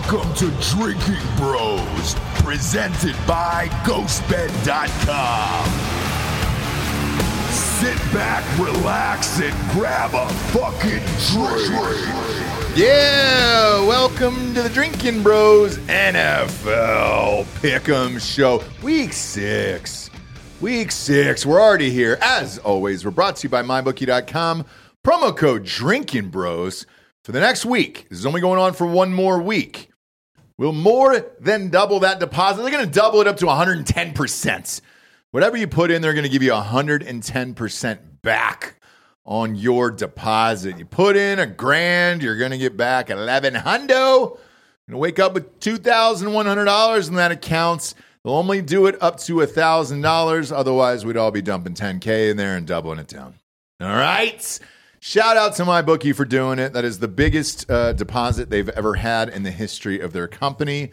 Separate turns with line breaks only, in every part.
Welcome to Drinkin Bros, presented by GhostBed.com. Sit back, relax, and grab a fucking drink.
Yeah, welcome to the Drinkin Bros NFL Pick'em Show, Week Six. Week Six, we're already here. As always, we're brought to you by MyBookie.com. Promo code Drinkin Bros for the next week. This is only going on for one more week. We'll more than double that deposit. They're going to double it up to 110%. Whatever you put in, they're going to give you 110% back on your deposit. You put in a grand, you're going to get back 11 hundo. Going to wake up with $2,100 in that accounts. They'll only do it up to $1,000. Otherwise, we'd all be dumping 10K in there and doubling it down. All right. Shout out to my bookie for doing it. That is the biggest uh, deposit they've ever had in the history of their company.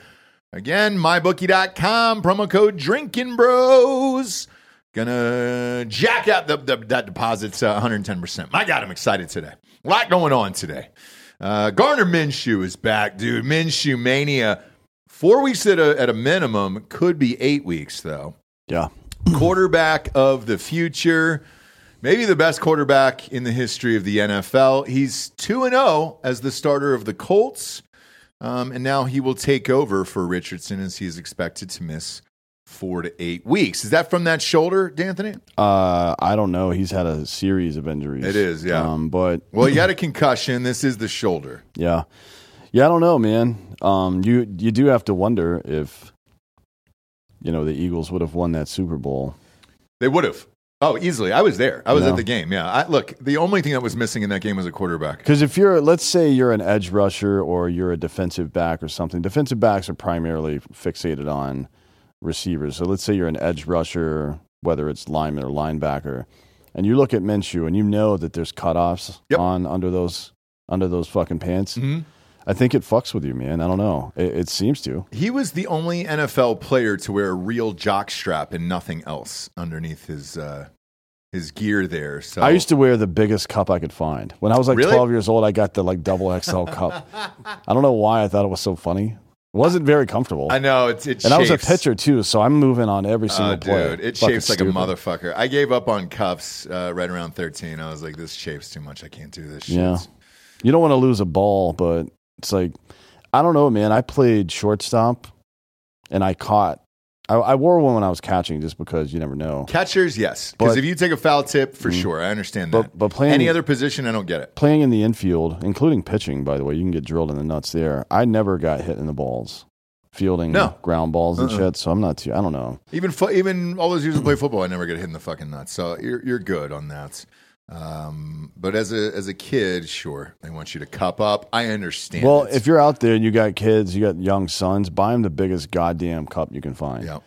Again, mybookie.com, promo code Drinkin Bros. Gonna jack out the, the, that deposit's uh, 110%. My God, I'm excited today. A lot going on today. Uh, Gardner Minshew is back, dude. Minshew mania. Four weeks at a, at a minimum, could be eight weeks, though.
Yeah.
Quarterback of the future maybe the best quarterback in the history of the NFL. He's 2 and 0 as the starter of the Colts. Um, and now he will take over for Richardson as he is expected to miss four to eight weeks. Is that from that shoulder, D'Anthony?
Uh, I don't know. He's had a series of injuries.
It is, yeah.
Um, but
Well, he had a concussion. This is the shoulder.
yeah, yeah. I don't know, man. Um, you you do have to wonder if you know the Eagles would have won that Super Bowl.
They would have. Oh, easily. I was there. I was
Yeah.
at the game. Yeah. I, look, the only thing that was missing in that game was a quarterback.
Because if you're, let's say you're an edge rusher or you're a defensive back or something, defensive backs are primarily fixated on receivers. So let's say you're an edge rusher, whether it's lineman or linebacker, and you look at Minshew and you know that there's cutoffs
Yep.
on under those under those fucking pants.
Mhm.
I think it fucks with you, man. I don't know. It, it seems to.
He was the only NFL player to wear a real jock strap and nothing else underneath his uh, his gear there. So
I used to wear the biggest cup I could find. When I was like
Really?
12 years old, I got the like double XL cup. I don't know why I thought it was so funny. It wasn't very comfortable.
I know it's it
and I was a pitcher too, so I'm moving on every single
Uh,
play.
dude, it
Fucking
chafes like
stupid.
a motherfucker. I gave up on cups uh, right around thirteen. I was like, this shapes too much. I can't do this. Shit.
Yeah. You don't want to lose a ball, but it's like I don't know, man. I played shortstop, and I caught. I, I wore one when I was catching, just because you never know.
Catchers, yes, because
But-
if you take a foul tip, for mm-hmm. sure, I understand that.
but playing-
any other position, I don't get it.
Playing in the infield, including pitching, by the way, you can get drilled in the nuts there. I never got hit in the balls, fielding
No.
ground balls and
Uh-uh.
shit. So I'm not too. I don't know.
Even fo- even all those years I play football, I never get hit in the fucking nuts. So you're you're good on that. Um, but as a as a kid, sure, they want you to cup up. I understand.
Well, if you're out there and you got kids, you got young sons, buy them the biggest goddamn cup you can find,
yeah,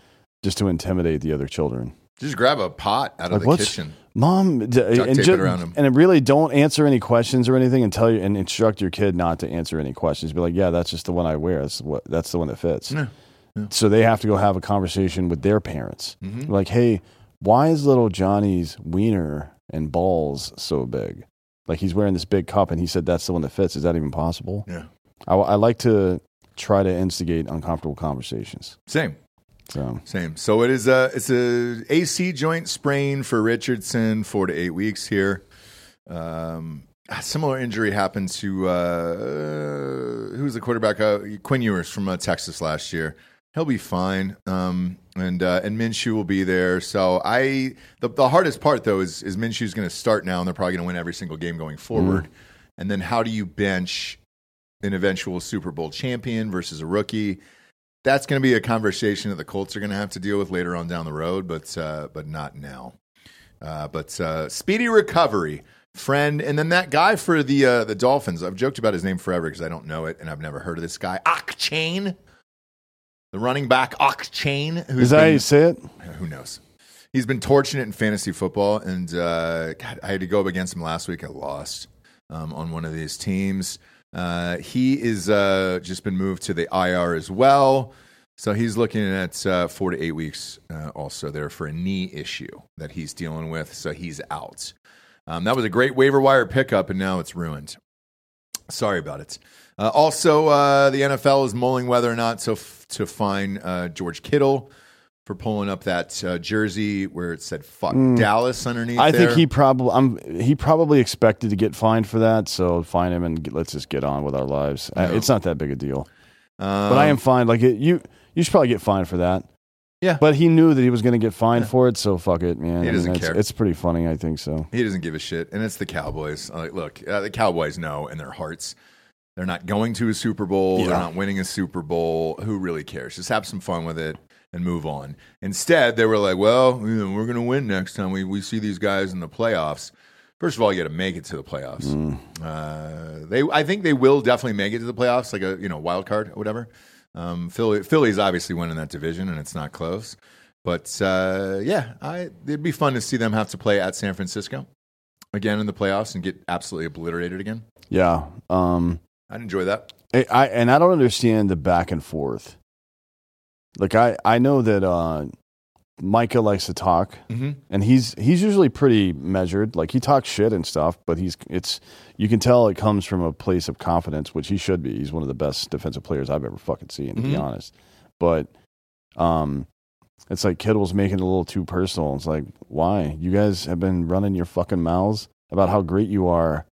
just to intimidate the other children.
just grab a pot out of
Like,
the
what's-
kitchen.
Mom, d- and,
tape
ju-
it around 'em.
and really don't answer any questions or anything and tell you and instruct your kid not to answer any questions. Be like, yeah, that's just the one I wear. That's what that's the one that fits.
Yeah,
So they have to go have a conversation with their parents.
Mm-hmm.
Like, hey, why is little Johnny's wiener and balls so big? Like he's wearing this big cup, and he said that's the one that fits. Is that even possible?
Yeah,
I, I like to try to instigate uncomfortable conversations.
same.
So
Same. So it is a it's a AC joint sprain for Richardson, four to eight weeks here. Um, a similar injury happened to uh, who was the quarterback? Uh, Quinn Ewers from uh, Texas last year. He'll be fine. Um, and uh, and Minshew will be there. So I the the hardest part though is is Minshew's going to start now, and they're probably going to win every single game going forward. And then how do you bench an eventual Super Bowl champion versus a rookie? that's going to be a conversation that the Colts are going to have to deal with later on down the road, but uh, but not now. Uh, but uh, speedy recovery friend, and then that guy for the uh, the Dolphins. I've joked about his name forever because I don't know it, and I've never heard of this guy. Chain, the running back Chain. Who's
Is that how you say it?
who knows? He's been torching it in fantasy football, and uh, God, I had to go up against him last week. I lost um, on one of these teams. Uh, he is uh, just been moved to the IR as well, so he's looking at uh, four to eight weeks uh, also there for a knee issue that he's dealing with. So he's out. Um, that was a great waiver wire pickup, and now it's ruined. Sorry about it. Uh, also, uh, the NFL is mulling whether or not to to fine uh, George Kittle for pulling up that uh, jersey where it said "fuck Dallas" underneath.
I
there.
think he probably I'm he probably expected to get fined for that, so fine him and get, let's just get on with our lives. Uh,
No.
It's not that big a deal,
Um,
but I am fine. Like it, you, you should probably get fined for that.
Yeah.
but he knew that he was going to get fined for it, so fuck it, man.
He
I mean,
doesn't
it's,
care.
It's pretty funny, I think so.
He doesn't give a shit, and it's the Cowboys. Like, look, uh, the Cowboys know in their hearts they're not going to a Super Bowl. They're not winning a Super Bowl. Who really cares? Just have some fun with it and move on. Instead, they were like, "Well, we're going to win next time we we see these guys in the playoffs." First of all, you got to make it to the playoffs.
Mm.
Uh, they, I think they will definitely make it to the playoffs, like a you know wild card or whatever. Um, Philly, Philly's obviously winning that division, and it's not close. But uh, yeah, I, it'd be fun to see them have to play at San Francisco again in the playoffs and get absolutely obliterated again.
Yeah, um,
I'd enjoy that.
I, I and I don't understand the back and forth. Like I, I know that uh, Micah likes to talk,
Mm-hmm.
and he's he's usually pretty measured. Like he talks shit and stuff, but he's it's you can tell it comes from a place of confidence, which he should be. He's one of the best defensive players I've ever fucking seen, to be
Mhm.
honest. But um, it's like Kittle's making it a little too personal. It's like why you guys have been running your fucking mouths about how great you are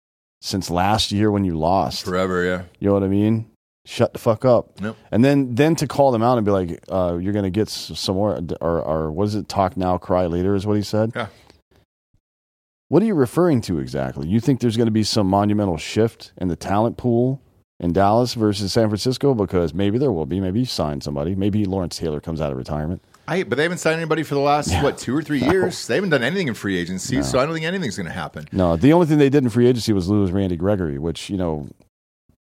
since last year when you lost.
Forever, yeah.
You know what I mean? Shut the fuck up.
Yep.
And then then to call them out and be like, uh, you're going to get some more, or, or what is it? Talk now, cry later is what he said.
Yeah.
What are you referring to exactly? You think there's going to be some monumental shift in the talent pool in Dallas versus San Francisco? Because maybe there will be. Maybe you sign somebody. Maybe Lawrence Taylor comes out of retirement.
I, but they haven't signed anybody for the last
Yeah.
what two or three years. They haven't done anything in free agency, so I don't think anything's going to happen.
No, the only thing they did in free agency was lose Randy Gregory, which you know,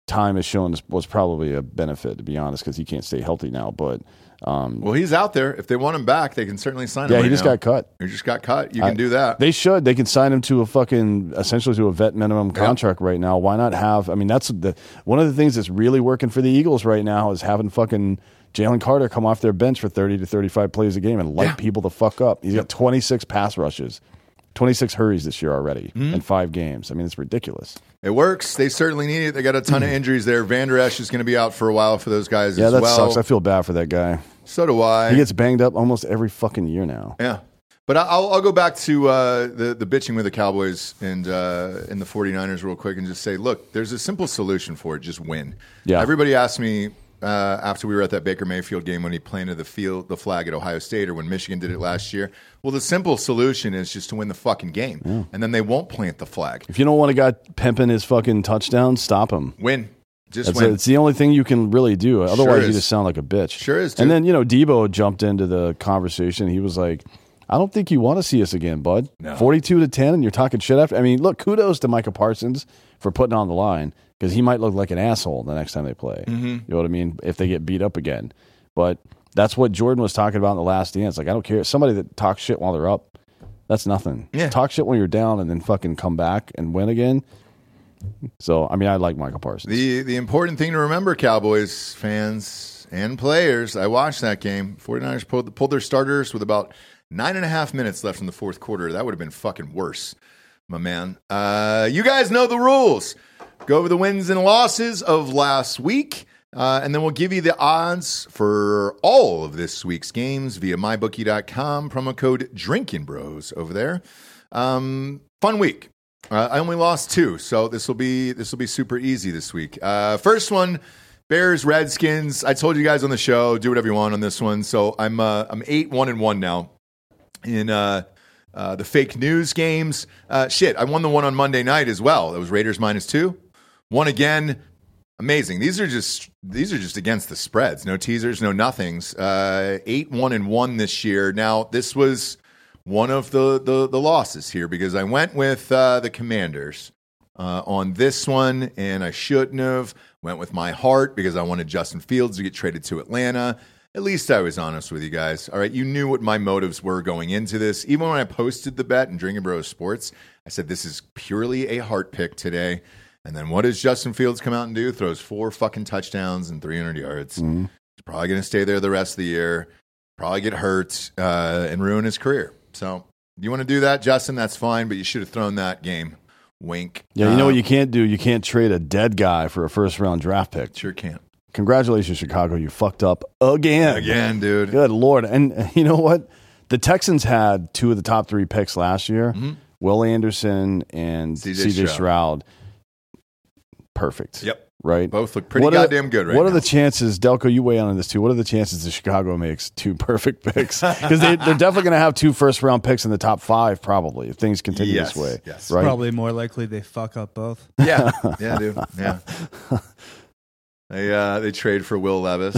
time has shown was probably a benefit to be honest, because he can't stay healthy now. But um,
Well, he's out there. If they want him back, they can certainly sign him.
yeah, he
right
just
now.
got cut.
He just got cut. You
I-
can do that.
They should. They can sign him to a fucking essentially to a vet minimum contract right now. Why not have? I mean, that's the one of the things that's really working for the Eagles right now is having fucking Jalen Carter come off their bench for thirty to thirty-five plays a game and light
Yeah.
people the fuck up. He's got twenty-six pass rushes, twenty-six hurries this year already
Mm-hmm.
in five games. I mean, it's ridiculous.
It works. They certainly need it. They got a ton of injuries there. Vander Esch is going to be out for a while for those guys
Yeah,
as
that
well.
sucks. I feel bad for that guy.
so do I.
He gets banged up almost every fucking year now.
Yeah. But I- I'll, I'll go back to uh, the, the bitching with the Cowboys and, uh, and the 49ers real quick and just say, look, there's a simple solution for it. Just win.
Yeah.
Everybody asked me uh, after we were at that Baker Mayfield game when he planted the field, the flag at Ohio State or when Michigan did it last year. Well, the simple solution is just to win the fucking game. And then they won't plant the flag.
If you don't want a guy pimping his fucking touchdown, stop him.
Win. Just
That's
win.
it's the only thing you can really do. Otherwise, you just sound like a bitch.
Sure is,
And then you know, Deebo jumped into the conversation. He was like, "I don't think you want to see us again, bud.
No.
Forty-two to ten, and you're talking shit after. I mean, look, kudos to Micah Parsons for putting on the line because he might look like an asshole the next time they play.
Mm-hmm.
You know what I mean? If they get beat up again, but that's what Jordan was talking about in the last dance. Like, I don't care. Somebody that talks shit while they're up, that's nothing.
Yeah.
Talk shit when you're down and then fucking come back and win again. So, I mean, I like Michael Parsons.
The the important thing to remember, Cowboys fans and players, I watched that game. 49ers pulled, pulled their starters with about nine and a half minutes left in the fourth quarter. That would have been fucking worse, my man. Uh, you guys know the rules. Go over the wins and losses of last week. Uh, and then we'll give you the odds for all of this week's games via mybookie.com. Promo code Drinkin Bros over there. Um, fun week. Uh, I only lost two, so this will be this will be super easy this week. Uh, first one, Bears Redskins. I told you guys on the show, do whatever you want on this one. So I'm uh, I'm eight one and one now in uh, uh, the fake news games. Uh, shit, I won the one on Monday night as well. That was Raiders minus two. One again. Amazing. These are just these are just against the spreads. No teasers, no nothings. Uh, eight one and one this year. Now this was one of the the, the losses here because I went with uh, the Commanders uh, on this one, and I shouldn't have. Went with my heart because I wanted Justin Fields to get traded to Atlanta. At least I was honest with you guys. All right, you knew what my motives were going into this. Even when I posted the bet in Drinkin Bros Sports, I said this is purely a heart pick today. And then what does Justin Fields come out and do? Throws four fucking touchdowns and 300 yards. He's probably going to stay there the rest of the year. Probably get hurt uh, and ruin his career. So you want to do that, Justin? That's fine, but you should have thrown that game. Wink.
Yeah, you know what
Um,
you can't do? You can't trade a dead guy for a first round draft pick.
Sure can't.
Congratulations, Chicago. You fucked up again.
Again, dude.
Good Lord. And you know what? The Texans had two of the top three picks last year mm-hmm. Will Anderson and
CJ
CJ
Stroud.
Stroud. Perfect.
Yep.
Right?
Both look pretty
What are-
goddamn good right
What
now.
are the chances, Delco, you weigh in on this too? What are the chances that Chicago makes two perfect picks? Because they, they're definitely going to have two first round picks in the top five, probably, if things continue
Yes,
this way.
yes.
Right?
Probably more likely they fuck up both.
Yeah, yeah, dude. Yeah. They uh, they trade for Will Levis.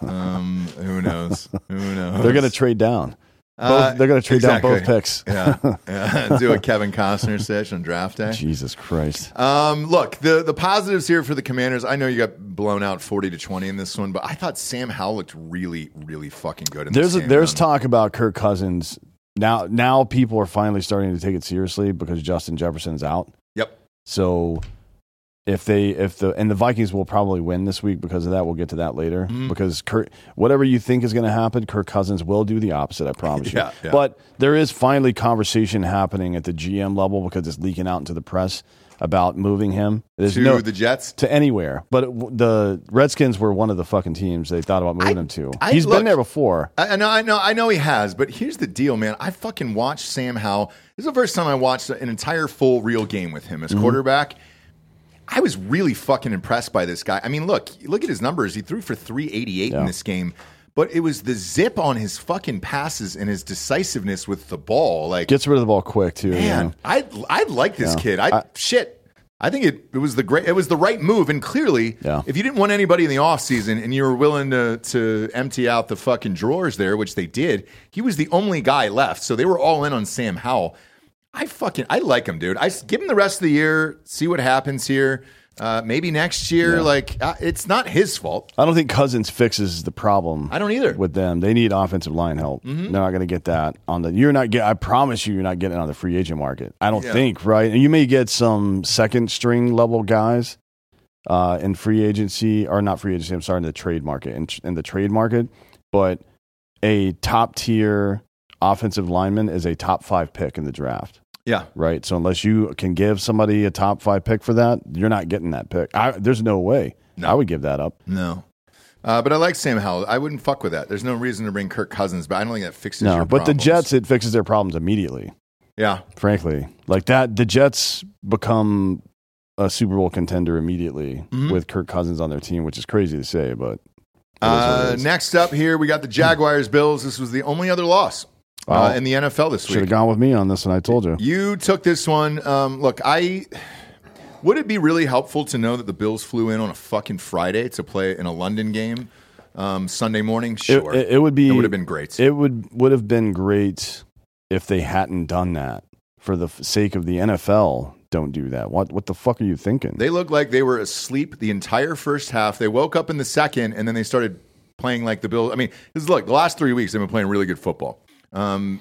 Um, who knows? Who knows?
They're going to trade down. Both,
Uh,
they're going to trade
exactly.
down both picks.
yeah, yeah. Do a Kevin Costner stitch on draft day.
Jesus Christ.
Um, look, the the positives here for the Commanders. I know you got blown out forty to twenty in this one, but I thought Sam Howell looked really, really fucking good. In
There's
this
a, there's
man.
talk about Kirk Cousins now. Now people are finally starting to take it seriously because Justin Jefferson's out.
Yep.
So if they if the and the Vikings will probably win this week because of that. We'll get to that later
Mm-hmm.
because Kirk whatever you think is going to happen, Kirk Cousins will do the opposite. I promise
Yeah,
you.
yeah.
But there is finally conversation happening at the GM level because it's leaking out into the press about moving him. There's
to
no
the Jets.
to anywhere. But it, the Redskins were one of the fucking teams they thought about moving him to.
I-
He's
look-
been there before.
I, I know, I know, I know he has, but here's the deal, man. I fucking watched Sam Howell. This is the first time I watched an entire full real game with him as
Mm-hmm.
quarterback. I was really fucking impressed by this guy. I mean, look, look at his numbers. He threw for 388
Yeah.
in this game, but it was the zip on his fucking passes and his decisiveness with the ball. Like,
Gets rid of the ball quick too.
man,
yeah.
I I like this
Yeah.
kid. I,
I-
shit. I think it, it was the great it was the right move and clearly
Yeah.
if you didn't want anybody in the offseason and you were willing to to empty out the fucking drawers there which they did he was the only guy left so they were all in on Sam Howell I fucking I like him dude I give him the rest of the year see what happens here uh, maybe next year like uh, it's not his fault
I don't think Cousins fixes the problem.
I don't either. Mm-hmm.
With them, they need offensive line help. They're not going to get that on the. You're not get. I promise you, you're not getting on the free agent market. I don't
Yeah.
think right. And you may get some second string level guys uh, in free agency or not free agency. I'm sorry, in the trade market in, in the trade market, but a top tier offensive lineman is a top five pick in the draft.
yeah
Right. So unless you can give somebody a top five pick for that, you're not getting that pick. I, there's no way.
No.
I would give that up.
no uh, but I like Sam Howell I wouldn't fuck with that there's no reason to bring Kirk Cousins but I don't think that fixes
No,
your
but the. Jets, it fixes their problems immediately.
yeah
Frankly, like that, the Jets become a Super Bowl contender immediately
Mm-hmm.
with Kirk Cousins on their team, which is crazy to say, but it is what
Uh, next up here, we got the Jaguars Bills. This was the only other loss uh, in the NFL this week.
should have gone with me on this one. I told you.
You took this one. Um, look, I would it be really helpful to know that the Bills flew in on a fucking Friday to play in a London game um, Sunday morning?
It,
Sure,
it, it would be.
It would have been great.
It would would have been great if they hadn't done that for the sake of the NFL. Don't do that. What what the fuck are you thinking?
They looked like they were asleep the entire first half. They woke up in the second, and then they started playing like the Bills. I mean, look the last three weeks they've been playing really good football. Um,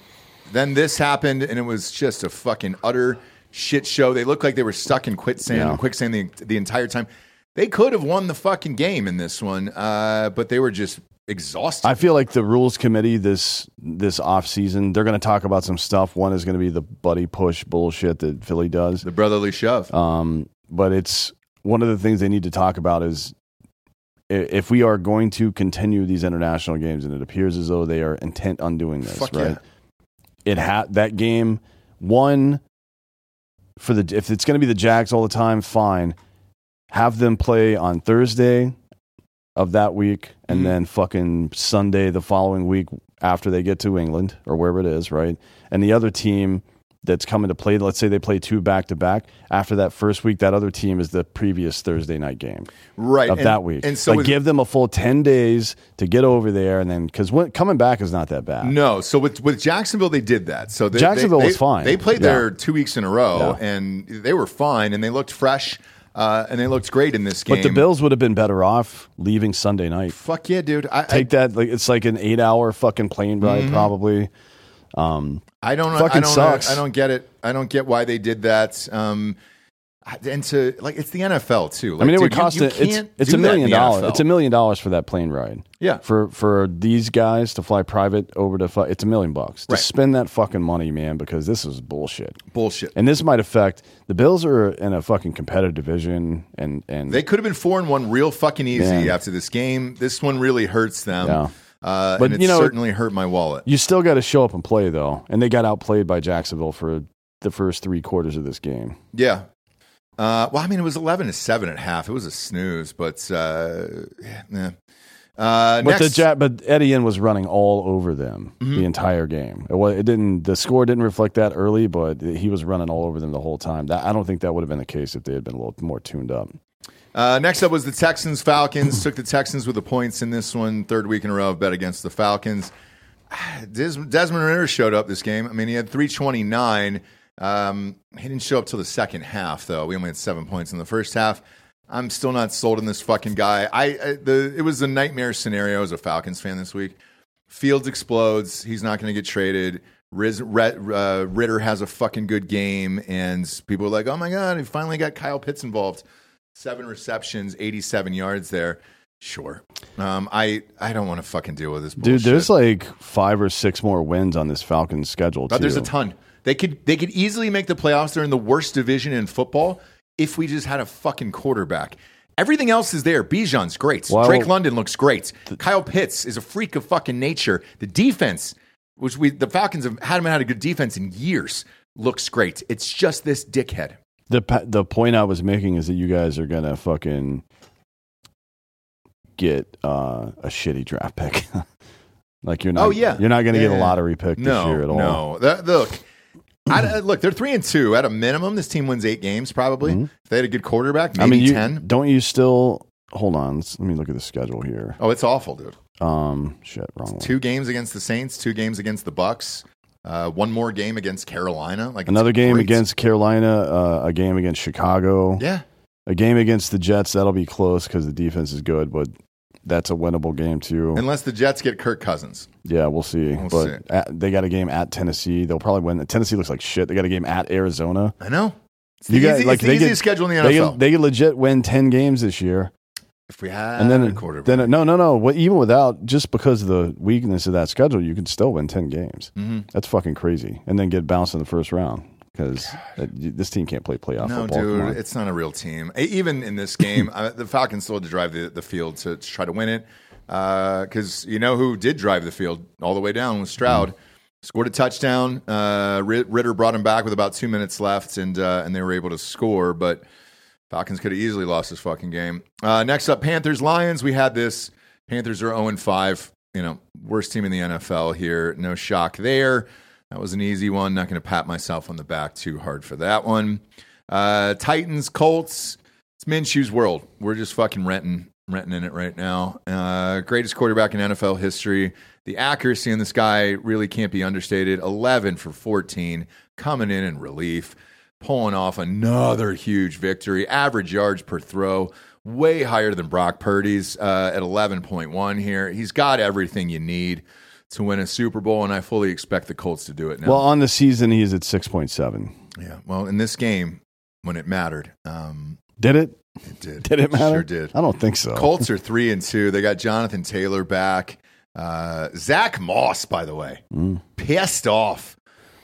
then this happened, and it was just a fucking utter shit show. They looked like they were stuck in quicksand,
Yeah.
quicksand the, the entire time. They could have won the fucking game in this one, uh, but they were just exhausted.
I feel like the rules committee this this off season they're going to talk about some stuff. One is going to be the buddy push bullshit that Philly does.
the brotherly shove.
Um, but it's one of the things they need to talk about is if we are going to continue these international games, and it appears as though they are intent on doing this,
Fuck
right? It had that game one for the if it's going to be the Jags all the time, fine. Have them play on Thursday of that week, and
Mhm.
then fucking Sunday the following week after they get to England or wherever it is, right? And the other team that's coming to play. Let's say they play two back to back. After that first week, that other team is the previous Thursday night game
right
of
and-
that week.
And so
like
with-
give them a full ten days to get over there, and then because coming back is not that bad.
No, so with with Jacksonville they did that. So they,
Jacksonville
they,
was
they-
fine.
They played
Yeah.
there two weeks in a row,
Yeah.
and they were fine, and they looked fresh, uh, and they looked great in this game.
But the Bills would have been better off leaving Sunday night.
fuck yeah, dude. I,
Take that like it's like an eight hour fucking plane ride
Mm-hmm.
probably.
I, I don't. I
fucking
don't.
sucks.
I don't get it. I don't get why they did that. Um, and to like, it's the NFL too. Like,
I mean, it would
you-
cost
you
it. It's it's a million dollars.
NFL.
It's a million dollars for that plane ride.
Yeah.
For for these guys to fly private over to fu- it's a million bucks.
Right.
Just spend that fucking money, man, because this is bullshit.
bullshit.
And this might affect the Bills are in a fucking competitive division, and and
They could have been four and one real fucking easy
Yeah.
after this game. This one really hurts them.
Yeah.
Uh,
But,
and it
you know-
certainly hurt my wallet.
you still got to show up and play though. And they got outplayed by Jacksonville for the first three quarters of this game.
Yeah. Uh, well, I mean, it was eleven to seven at half. It was a snooze, but uh, yeah. Uh,
But
next,
the ja- but Etienne was running all over them
Mm-hmm.
the entire game. It, was, it didn't. The score didn't reflect that early, but he was running all over them the whole time. That I don't think that would have been the case if they had been a little more tuned up.
Uh, next up was the Texans Falcons. Took the Texans with the points in this one. Third week in a row of bet against the Falcons. Des- Desmond Ridder showed up this game. I mean, he had three twenty nine. Um, he didn't show up till the second half, though. We only had seven points in the first half. I'm still not sold on this fucking guy. I, I the it was a nightmare scenario as a Falcons fan this week. Fields explodes. He's not going to get traded. Riz, uh, Ridder has a fucking good game, and people are like, "Oh my god, he finally got Kyle Pitts involved. Seven receptions, eighty-seven yards there." Sure. Um, I I don't want to fucking deal with this.
Dude, there's like five or six more wins on this Falcons schedule.
But there's a ton. They could they could easily make the playoffs. They're in the worst division in football if we just had a fucking quarterback. Everything else is there. Bijan's great.
Well,
Drake London looks great. Kyle Pitts is a freak of fucking nature. The defense, which we the Falcons have hadn't had a good defense in years, looks great. It's just this dickhead.
The the point I was making is that you guys are gonna fucking get uh, a shitty draft pick. like you're not.
Oh, yeah.
you're not gonna get a lottery pick
No,
this year at all.
no. That- look, I, look, they're three and two at a minimum. This team wins eight games probably. If they had a good quarterback, maybe
Mm-hmm. I mean, you,
ten.
don't you still hold on? Let me look at the schedule here.
Oh, it's awful, dude.
Um, shit, wrong
two games against the Saints, two games against the Bucs, uh, one more game against Carolina. Like
Another game
great.
against Carolina, uh, a game against Chicago,
yeah.
a game against the Jets. That'll be close because the defense is good, but that's a winnable game too.
Unless the Jets get Kirk Cousins.
yeah, we'll see.
We'll
but
see.
At, they got a game at Tennessee. They'll probably win. Tennessee looks like shit. They got a game at Arizona.
I know. It's the,
You got-
easy,
like,
the
they
easiest
get-
schedule in the NFL.
can, they legit win ten games this year,
if we had
and then
a quarterback.
then no, no, no. What, even without just because of the weakness of that schedule, you can still win ten games.
Mm-hmm.
That's fucking crazy, and then get bounced in the first round because this team can't play playoff
no,
football.
Dude, it's not a real team. Even in this game, uh, the Falcons still had to drive the, the field to, to try to win it. Because you know who did drive the field all the way down was Stroud. Scored a touchdown. Uh, Ridder brought him back with about two minutes left, and uh, and they were able to score. But Falcons could have easily lost this fucking game. Uh, next up, Panthers Lions. We had this. Panthers are zero and five. You know, worst team in the NFL here. No shock there. That was an easy one. Not going to pat myself on the back too hard for that one. Uh, Titans Colts. It's Minshew's world. We're just fucking renting renting in it right now. Uh, greatest quarterback in NFL history. The accuracy in this guy really can't be understated. 11 for 14, coming in in relief, pulling off another huge victory. Average yards per throw, way higher than Brock Purdy's uh, at 11.1 here. He's got everything you need to win a Super Bowl, and I fully expect the Colts to do it now.
well, on the season, he's at six point seven.
yeah, well, in this game, when it mattered, um,
Did it?
it did.
Did it matter?
Sure did.
I don't think so.
Colts are three and two. They got Jonathan Taylor back. Uh, Zach Moss, by the way,
Mm.
pissed off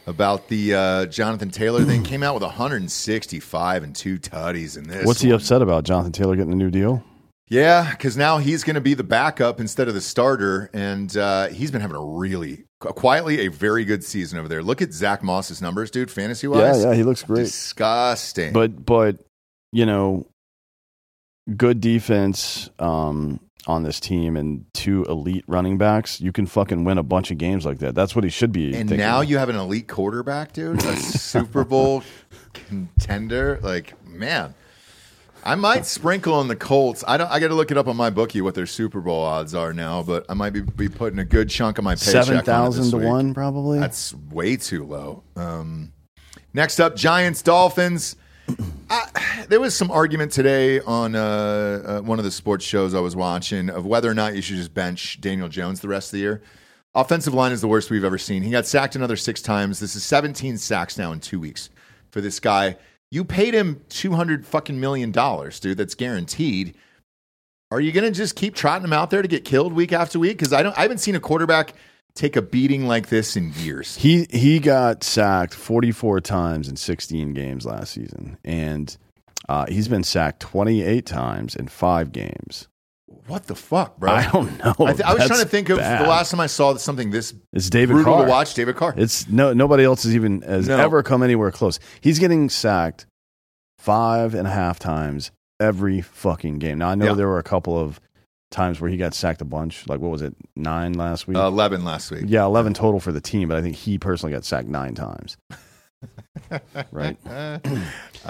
about the uh, Jonathan Taylor thing. Came out with 165 and two tutties in this.
What's he
one.
upset about? Jonathan Taylor getting a new deal?
Yeah, because now he's going to be the backup instead of the starter, and uh, he's been having a really quietly a very good season over there. Look at Zach Moss's numbers, dude. Fantasy wise,
Yeah, yeah, he looks great.
disgusting.
But but you know, good defense. Um, on this team and two elite running backs, you can fucking win a bunch of games like that. That's what he should be.
And
thinking.
now you have an elite quarterback, dude, a Super Bowl contender. Like, man, I might sprinkle on the Colts. I don't. I got to look it up on my bookie what their Super Bowl odds are now, but I might be, be putting a good chunk of my paycheck
seven thousand to
week.
one, probably.
That's way too low. Um, next up, Giants Dolphins. I, there was some argument today on uh, uh, one of the sports shows I was watching of whether or not you should just bench Daniel Jones the rest of the year. Offensive line is the worst we've ever seen. He got sacked another six times. This is 17 sacks now in two weeks for this guy. You paid him 200 fucking million dollars, dude. That's guaranteed. Are you going to just keep trotting him out there to get killed week after week? Because I don't. I haven't seen a quarterback take a beating like this in years.
He he got sacked 44 times in 16 games last season, and uh, he's been sacked 28 times in five games.
What the fuck, bro?
I don't know.
I, th- I was trying to think of
bad.
the last time I saw something this
It's David
brutal
Carr.
to watch. David Carr.
It's no nobody else has even has
No.
ever come anywhere close. He's getting sacked five and a half times every fucking game. Now I know
Yeah.
there were a couple of times where he got sacked a bunch. Like what was it, nine last week?
Uh, Eleven last week.
yeah, eleven total for the team, but I think he personally got sacked nine times. right.
I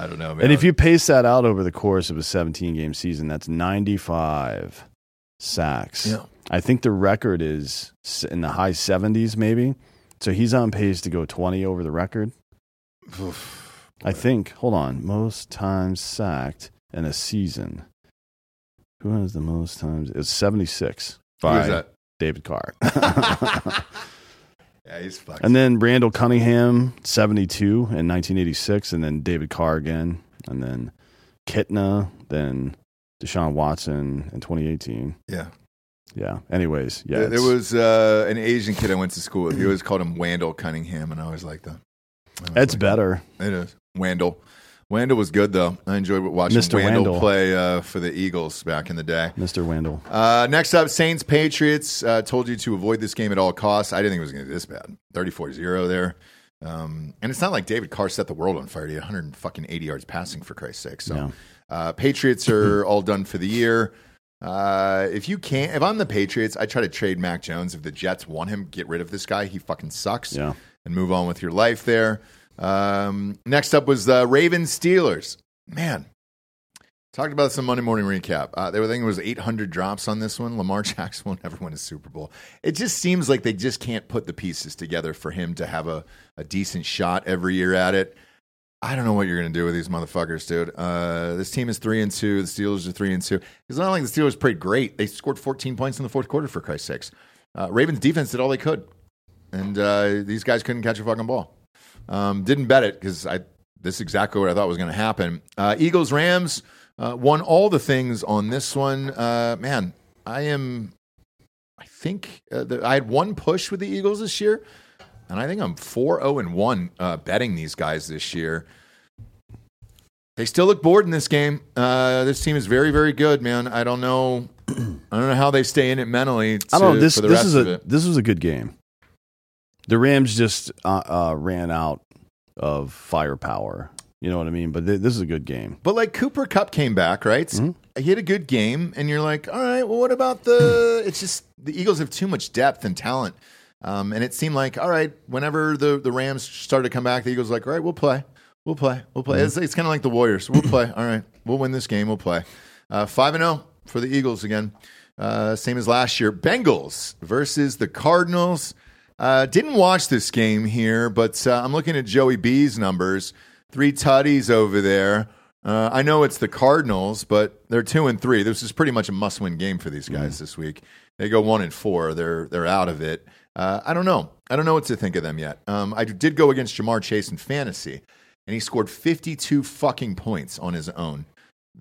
don't know, man.
And if you pace that out over the course of a 17 game season, that's 95 sacks.
Yeah.
I think the record is in the high 70s, maybe. So he's on pace to go 20 over the record. I think, hold on, most times sacked in a season. Who has the most times? It's 76 by? David Carr.
Yeah, he's fucked.
and then Randall Cunningham, 72 in 1986, and then David Carr again, and then Kitna, then Deshaun Watson in 2018.
yeah,
Yeah. Anyways, yeah.
there, there was uh, an Asian kid I went to school with. He always called him Wandle Cunningham, and I always liked that.
It's
liked
better.
that. It is Wandle. Wandle was good though. I enjoyed watching
Mr.
Wandle,
Wandle.
play uh, for the Eagles back in the day.
Mr. Wendell.
Uh, next up, Saints Patriots. Uh, told you to avoid this game at all costs. I didn't think it was going to be this bad. 34-0 there. Um, and it's not like David Carr set the world on fire. He had 180 yards passing for Christ's sake. So
Yeah.
uh, Patriots are all done for the year. Uh, if you can't, if I'm the Patriots, I try to trade Mac Jones. If the Jets want him, get rid of this guy. He fucking sucks.
Yeah.
And move on with your life there. Um, next up was the Ravens Steelers. Man, Talked about some Monday morning recap. Uh, they were thinking it was 800 drops on this one. Lamar Jackson will never win a Super Bowl. It just seems like they just can't put the pieces together for him to have a, a decent shot every year at it. I don't know what you're going to do with these motherfuckers, dude. Uh, this team is three and two. The Steelers are three and two. It's not like the Steelers played great. They scored 14 points in the fourth quarter, for Christ's sakes. Uh, Ravens defense did all they could, and uh, these guys couldn't catch a fucking ball. Um, didn't bet it because I this is exactly what I thought was going to happen. Uh, Eagles Rams uh, won all the things on this one. Uh, man, I am. I think uh, the, I had one push with the Eagles this year, and I think I'm four zero and one uh, betting these guys this year. They still look bored in this game. Uh, this team is very, very good, man. I don't know. I don't know how they stay in it mentally.
I don't know. This
for the
this
rest
is a this was a good game. The Rams just uh, uh, ran out of firepower. You know what I mean? But th- this is a good game.
But like Cooper Kupp came back, right?
Mm-hmm.
He had a good game, and you're like, all right, well, what about the? it's just the Eagles have too much depth and talent, um, and it seemed like, all right, whenever the the Rams started to come back, the Eagles were like, all right, we'll play, we'll play, we'll play.
Mm-hmm.
It's, it's kind of like the Warriors. We'll play. All right, we'll win this game. We'll play. Uh, Five and zero for the Eagles again, uh, same as last year. Bengals versus the Cardinals. Uh, didn't watch this game here, but uh, I'm looking at Joey B's numbers. Three tutties over there. Uh, I know it's the Cardinals, but they're two and three. This is pretty much a must-win game for these guys this week. They go one and four. They're they're out of it. Uh, I don't know. I don't know what to think of them yet. Um, I did go against Ja'Marr Chase in fantasy, and he scored 52 fucking points on his own.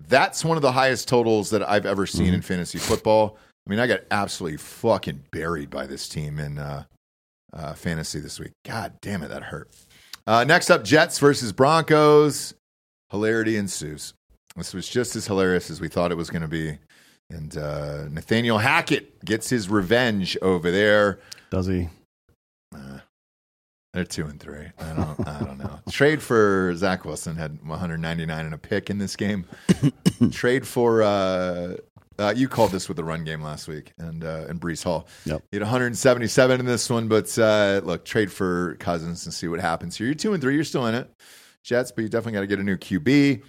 That's one of the highest totals that I've ever seen in fantasy football. I mean, I got absolutely fucking buried by this team in uh, uh, fantasy this week. God damn it, that hurt. Uh, next up, Jets versus Broncos. Hilarity ensues. This was just as hilarious as we thought it was going to be. And uh, Nathaniel Hackett gets his revenge over there.
Does he?
Uh, They're two and three. I don't. I don't know. Trade for Zach Wilson had 199 and a pick in this game. Trade for uh, Uh, you called this with the run game last week and uh, and Breece Hall.
Yep.
He had 177 in this one, but uh, look, trade for Cousins and see what happens here. You're two and three. You're still in it, Jets, but you definitely got to get a new QB.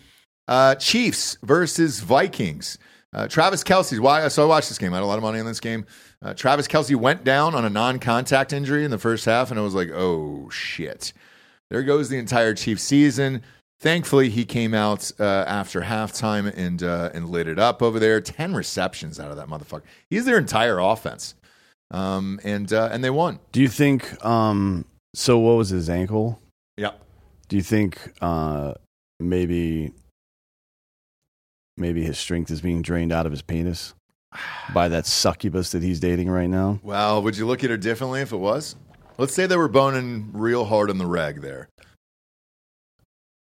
Uh, Chiefs versus Vikings. Uh, Travis Kelce's why. So I watched this game. I had a lot of money on this game. Uh, Travis Kelce went down on a non-contact injury in the first half, and I was like, oh shit. There goes the entire Chiefs season. Thankfully, he came out uh, after halftime and uh, and lit it up over there. Ten receptions out of that motherfucker. He's their entire offense, um, and uh, and they won.
Do you think? Um, so what was his ankle?
Yep.
Do you think uh, maybe maybe his strength is being drained out of his penis by that succubus that he's dating right now?
Well, would you look at it differently if it was? Let's say they were boning real hard on the reg there.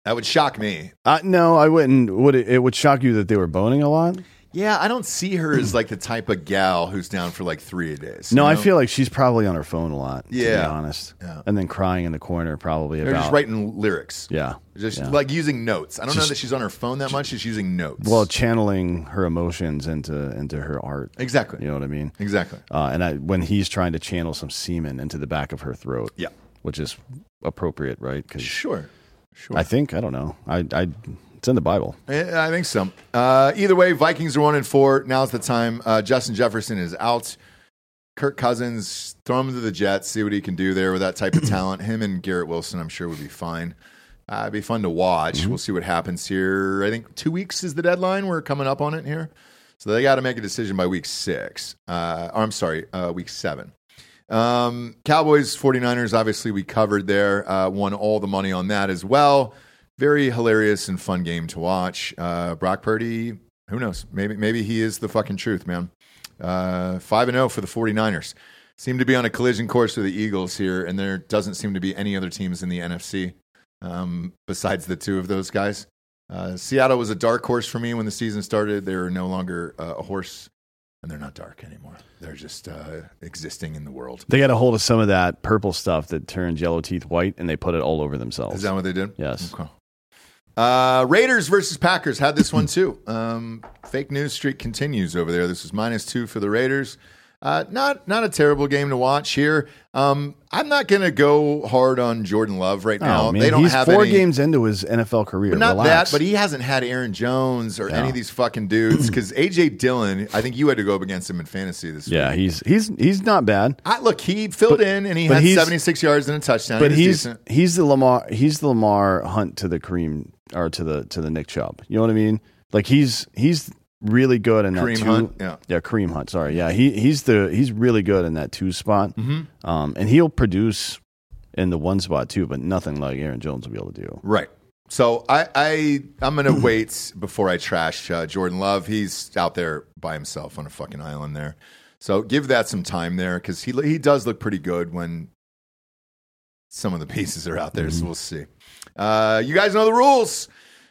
That would shock me.
Uh, no, I wouldn't. Would it, it would shock you that they were boning a lot?
Yeah, I don't see her as like the type of gal who's down for like three days.
No,
you
I feel like she's probably on her phone a lot. to be
Yeah.
honest.
Yeah.
And then crying in the corner, probably
they're
about.
just writing lyrics.
Yeah.
Just
yeah.
like using notes. I don't know that she's on her phone that much. She's using notes.
well, channeling her emotions into into her art.
exactly.
You know what I mean?
Exactly.
Uh, and I, when he's trying to channel some semen into the back of her throat,
Yeah.
which is appropriate, right? Because
Sure. Sure.
I think I don't know. I, I it's in the Bible.
I I think so. Uh, either way, Vikings are one and four. Now's the time. Uh, Justin Jefferson is out. Kirk Cousins, throw him to the Jets, see what he can do there with that type of talent. Him and Garrett Wilson, I'm sure, would be fine. Uh, it'd be fun to watch. We'll see what happens here. I think two weeks is the deadline. We're coming up on it here. So they got to make a decision by week six. Uh, or I'm sorry, uh, week seven. Um, Cowboys, 49ers, obviously, we covered there. Uh, won all the money on that as well. Very hilarious and fun game to watch. Uh, Brock Purdy, who knows? Maybe, maybe he is the fucking truth, man. Uh, 5 and 0 for the 49ers. Seem to be on a collision course with the Eagles here, and there doesn't seem to be any other teams in the NFC um, besides the two of those guys. Uh, Seattle was a dark horse for me when the season started. They're no longer uh, a horse, and they're not dark anymore. They're just uh, existing in the world.
They got a hold of some of that purple stuff that turns yellow teeth white, and they put it all over themselves.
Is that what they did?
Yes.
Okay. Uh, Raiders versus Packers had this one too. Um, fake news streak continues over there. This is minus two for the Raiders. Uh, not not a terrible game to watch here. Um, I'm not going to go hard on Jordan Love right now.
Oh, man.
they don't
He's
have
four
any,
games into his NFL career.
But not
Relax.
that, but he hasn't had Aaron Jones or
Yeah.
any of these fucking dudes. Because AJ Dillon, I think you had to go up against him in fantasy this week.
yeah,
week.
he's he's he's not bad.
I, look, he filled
But-
in and he had 76 yards and a touchdown.
But he's
decent.
he's the Lamar he's the Lamar Hunt to the Kareem or to the to the Nick Chubb. You know what I mean? Like he's he's really good in that two.
Hunt, yeah.
yeah, Kareem Hunt. Sorry, yeah, he he's the he's really good in that two spot. Mm-hmm. Um, and he'll produce in the one spot too, but nothing like Aaron Jones will be able to do.
Right. So I, I I'm gonna wait before I trash uh, Jordan Love. He's out there by himself on a fucking island there. So give that some time there because he he does look pretty good when some of the pieces are out there. So we'll see. Uh, you guys know the rules.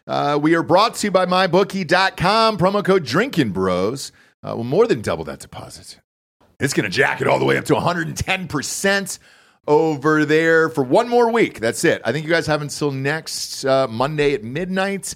Uh, we are brought to you by mybookie.com. Promo code Drinkin Bros. Uh, will more than double that deposit. It's going to jack it all the way up to 110% over there for one more week. That's it. I think you guys have until next uh, Monday at midnight.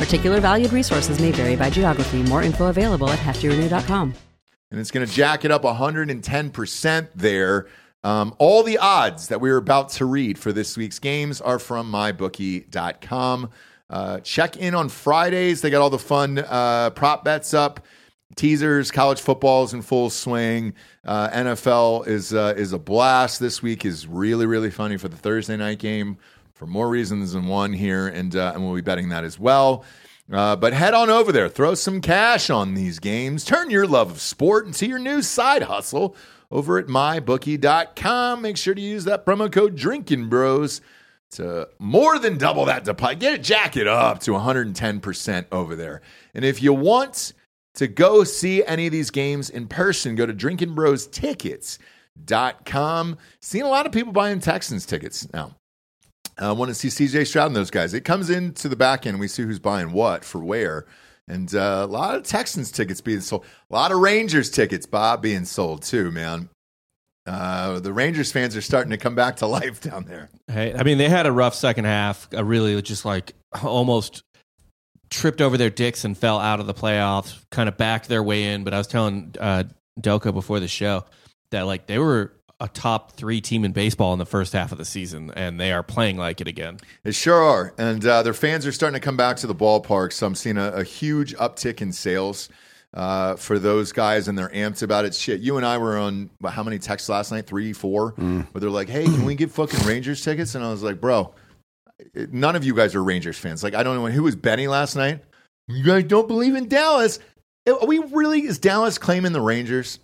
Particular valued resources may vary by geography. More info available at heftyrenew.com.
and it's going to jack it up 110% there. Um, all the odds that we are about to read for this week's games are from mybookie.com. Uh, check in on Fridays. They got all the fun uh, prop bets up. Teasers, college football is in full swing. Uh, NFL is uh, is a blast. This week is really really funny for the Thursday night game for more reasons than one here, and uh, and we'll be betting that as well. Uh, but head on over there, throw some cash on these games, turn your love of sport into your new side hustle over at mybookie.com. Make sure to use that promo code Drinkin Bros to more than double that deposit. Get it, jack it up to 110% over there. And if you want to go see any of these games in person, go to drinkinbrostickets.com. Seeing a lot of people buying Texans tickets now. I want to see CJ Stroud and those guys. It comes into the back end. We see who's buying what for where. And uh, a lot of Texans tickets being sold. A lot of Rangers tickets, Bob, being sold too, man. Uh, the Rangers fans are starting to come back to life down there.
Hey, I mean, they had a rough second half. A really just like almost tripped over their dicks and fell out of the playoffs. Kind of backed their way in. But I was telling uh, Delco before the show that like they were a top three team in baseball in the first half of the season, and they are playing like it again.
They sure are. And uh, their fans are starting to come back to the ballpark. So I'm seeing a, a huge uptick in sales uh, for those guys, and they're amped about it. Shit, you and I were on what, how many texts last night? Three, four? Where they're like, hey, can we get fucking Rangers tickets? And I was like, bro, none of you guys are Rangers fans. Like, I don't know who was betting last night. You guys don't believe in Dallas. Are we really, is Dallas claiming the Rangers?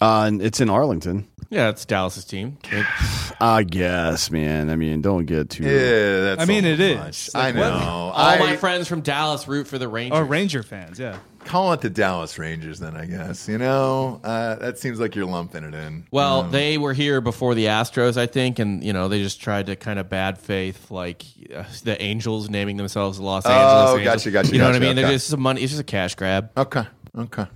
Uh, and it's in Arlington.
Yeah, it's Dallas's team. It-
I guess, man. I mean, don't get too.
Yeah, that's
I mean,
a
it
little
is.
much. I know.
all
I
my friends from Dallas root for the Rangers.
Or Ranger fans, yeah.
call it the Dallas Rangers, then I guess. You know, uh, that seems like you're lumping it in.
Well,
Um,
they were here before the Astros, I think, and you know they just tried to kind of bad faith, like uh, the Angels naming themselves the Los
Oh,
Angeles. Angels.
gotcha, gotcha,
You know what I
gotcha,
mean? They're just some money. It's just a cash grab.
Okay. Okay.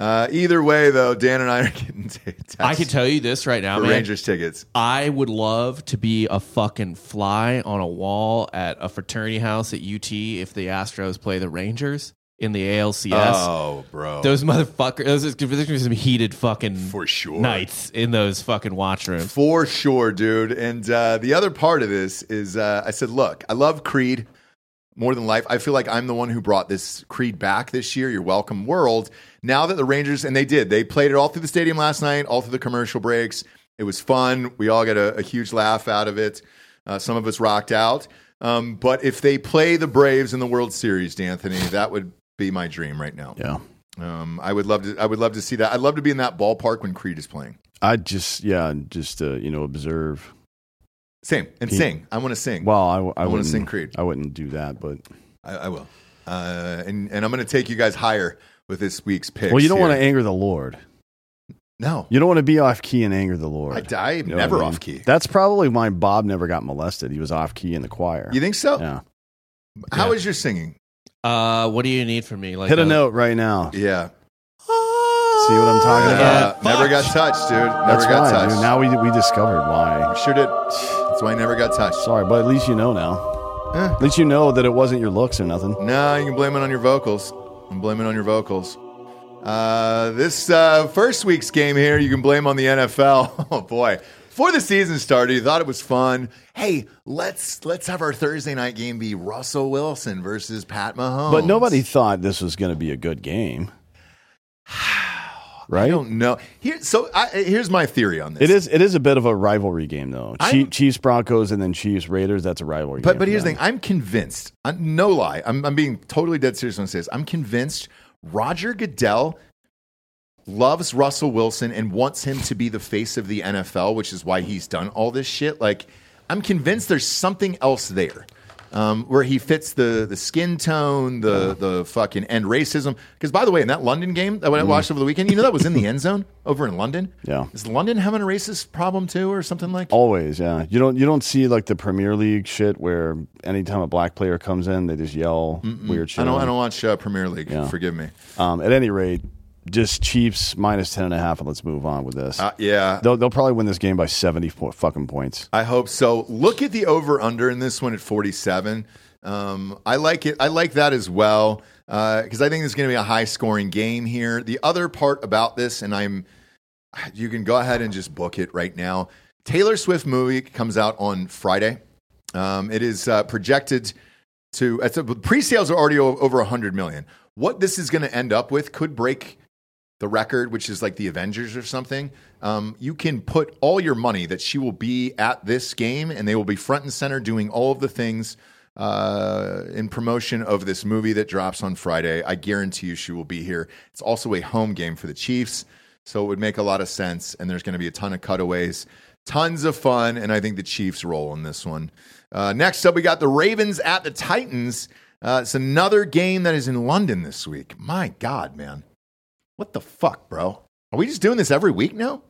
Uh, either way, though, Dan and I are getting t-
I can tell you this right now,
for
man.
Rangers tickets.
I would love to be a fucking fly on a wall at a fraternity house at UT if the Astros play the Rangers in the ALCS.
Oh, bro.
Those motherfuckers. Those there's gonna be some heated fucking
For sure.
nights in those fucking watch rooms.
For sure, dude. And uh, the other part of this is uh, I said, look, I love Creed more than life. I feel like I'm the one who brought this Creed back this year. You're welcome, world. Now that the Rangers, and they did, they played it all through the stadium last night, all through the commercial breaks. It was fun. We all got a, a huge laugh out of it. Uh, some of us rocked out. Um, but if they play the Braves in the World Series, D'Anthony, that would be my dream right now.
Yeah.
Um, I would love to. I would love to see that. I'd love to be in that ballpark when Creed is playing.
I just, yeah, just uh, you know, observe.
Same and
He-
sing. I want to sing.
Well, I, I,
wanna sing Creed.
I wouldn't do that, but
I, I will. Uh, and and I'm going to take you guys higher with this week's pick.
well, you don't want to anger the Lord.
No,
You don't want to be off key and anger the Lord.
I, I'm
You know
never
what I mean?
off key.
That's probably why Bob never got molested. He was off key in the choir.
You think so?
Yeah.
How
Yeah.
is your singing?
Uh, what do you need from me? Like
Hit a
uh,
note right now.
Yeah.
See what I'm talking about?
Uh, never got touched, dude. Never
That's
got
why,
touched.
dude. Now we we discovered why.
sure did. That's why I never got touched.
Sorry, but at least you know now.
Eh.
At least you know that it wasn't your looks or nothing.
No, you can blame it on your vocals. I'm blaming on your vocals. Uh, this uh, first week's game here, you can blame on the NFL. Oh boy! Before the season started, you thought it was fun. Hey, let's let's have our Thursday night game be Russell Wilson versus Pat Mahomes.
But nobody thought this was going to be a good game. Right?
I don't know. Here, so I, here's my theory on this.
It is. It is a bit of a rivalry game, though. Chief, Chiefs Broncos and then Chiefs Raiders. That's a rivalry.
But
game
but here's the thing. I'm convinced. i no lie. I'm I'm being totally dead serious when I say this. I'm convinced Roger Goodell loves Russell Wilson and wants him to be the face of the NFL, which is why he's done all this shit. Like I'm convinced there's something else there. Um, where he fits the the skin tone, the the fucking end racism. Because by the way, in that London game that I watched over the weekend, you know that was in the end zone over in London.
Yeah.
is London having a racist problem too, or something like?
Always, yeah. You don't you don't see like the Premier League shit where anytime a black player comes in, they just yell weird shit.
I don't I don't watch uh, Premier League.
Yeah.
Forgive me.
Um, at any rate, just Chiefs minus ten and a half, and let's move on with this.
Uh, yeah,
they'll they'll probably win this game by seventy po- fucking points.
I hope so. Look at the over under in this one at 47. Um, I like it. I like that as well because I think it's going to be a high scoring game here. The other part about this, and I'm, you can go ahead and just book it right now. Taylor Swift movie comes out on Friday. Um, it is uh, projected to it's a, pre-sales are already over 100 million. What this is going to end up with could break the record, which is like the Avengers or something, um, you can put all your money that she will be at this game and they will be front and center doing all of the things uh, in promotion of this movie that drops on Friday. I guarantee you she will be here. It's also a home game for the Chiefs, so it would make a lot of sense. And there's going to be a ton of cutaways, tons of fun, and I think the Chiefs roll in this one. Uh, next up, we got the Ravens at the Titans. Uh, it's another game that is in London this week. My God, man. What the fuck, bro? Are we just doing this every week now?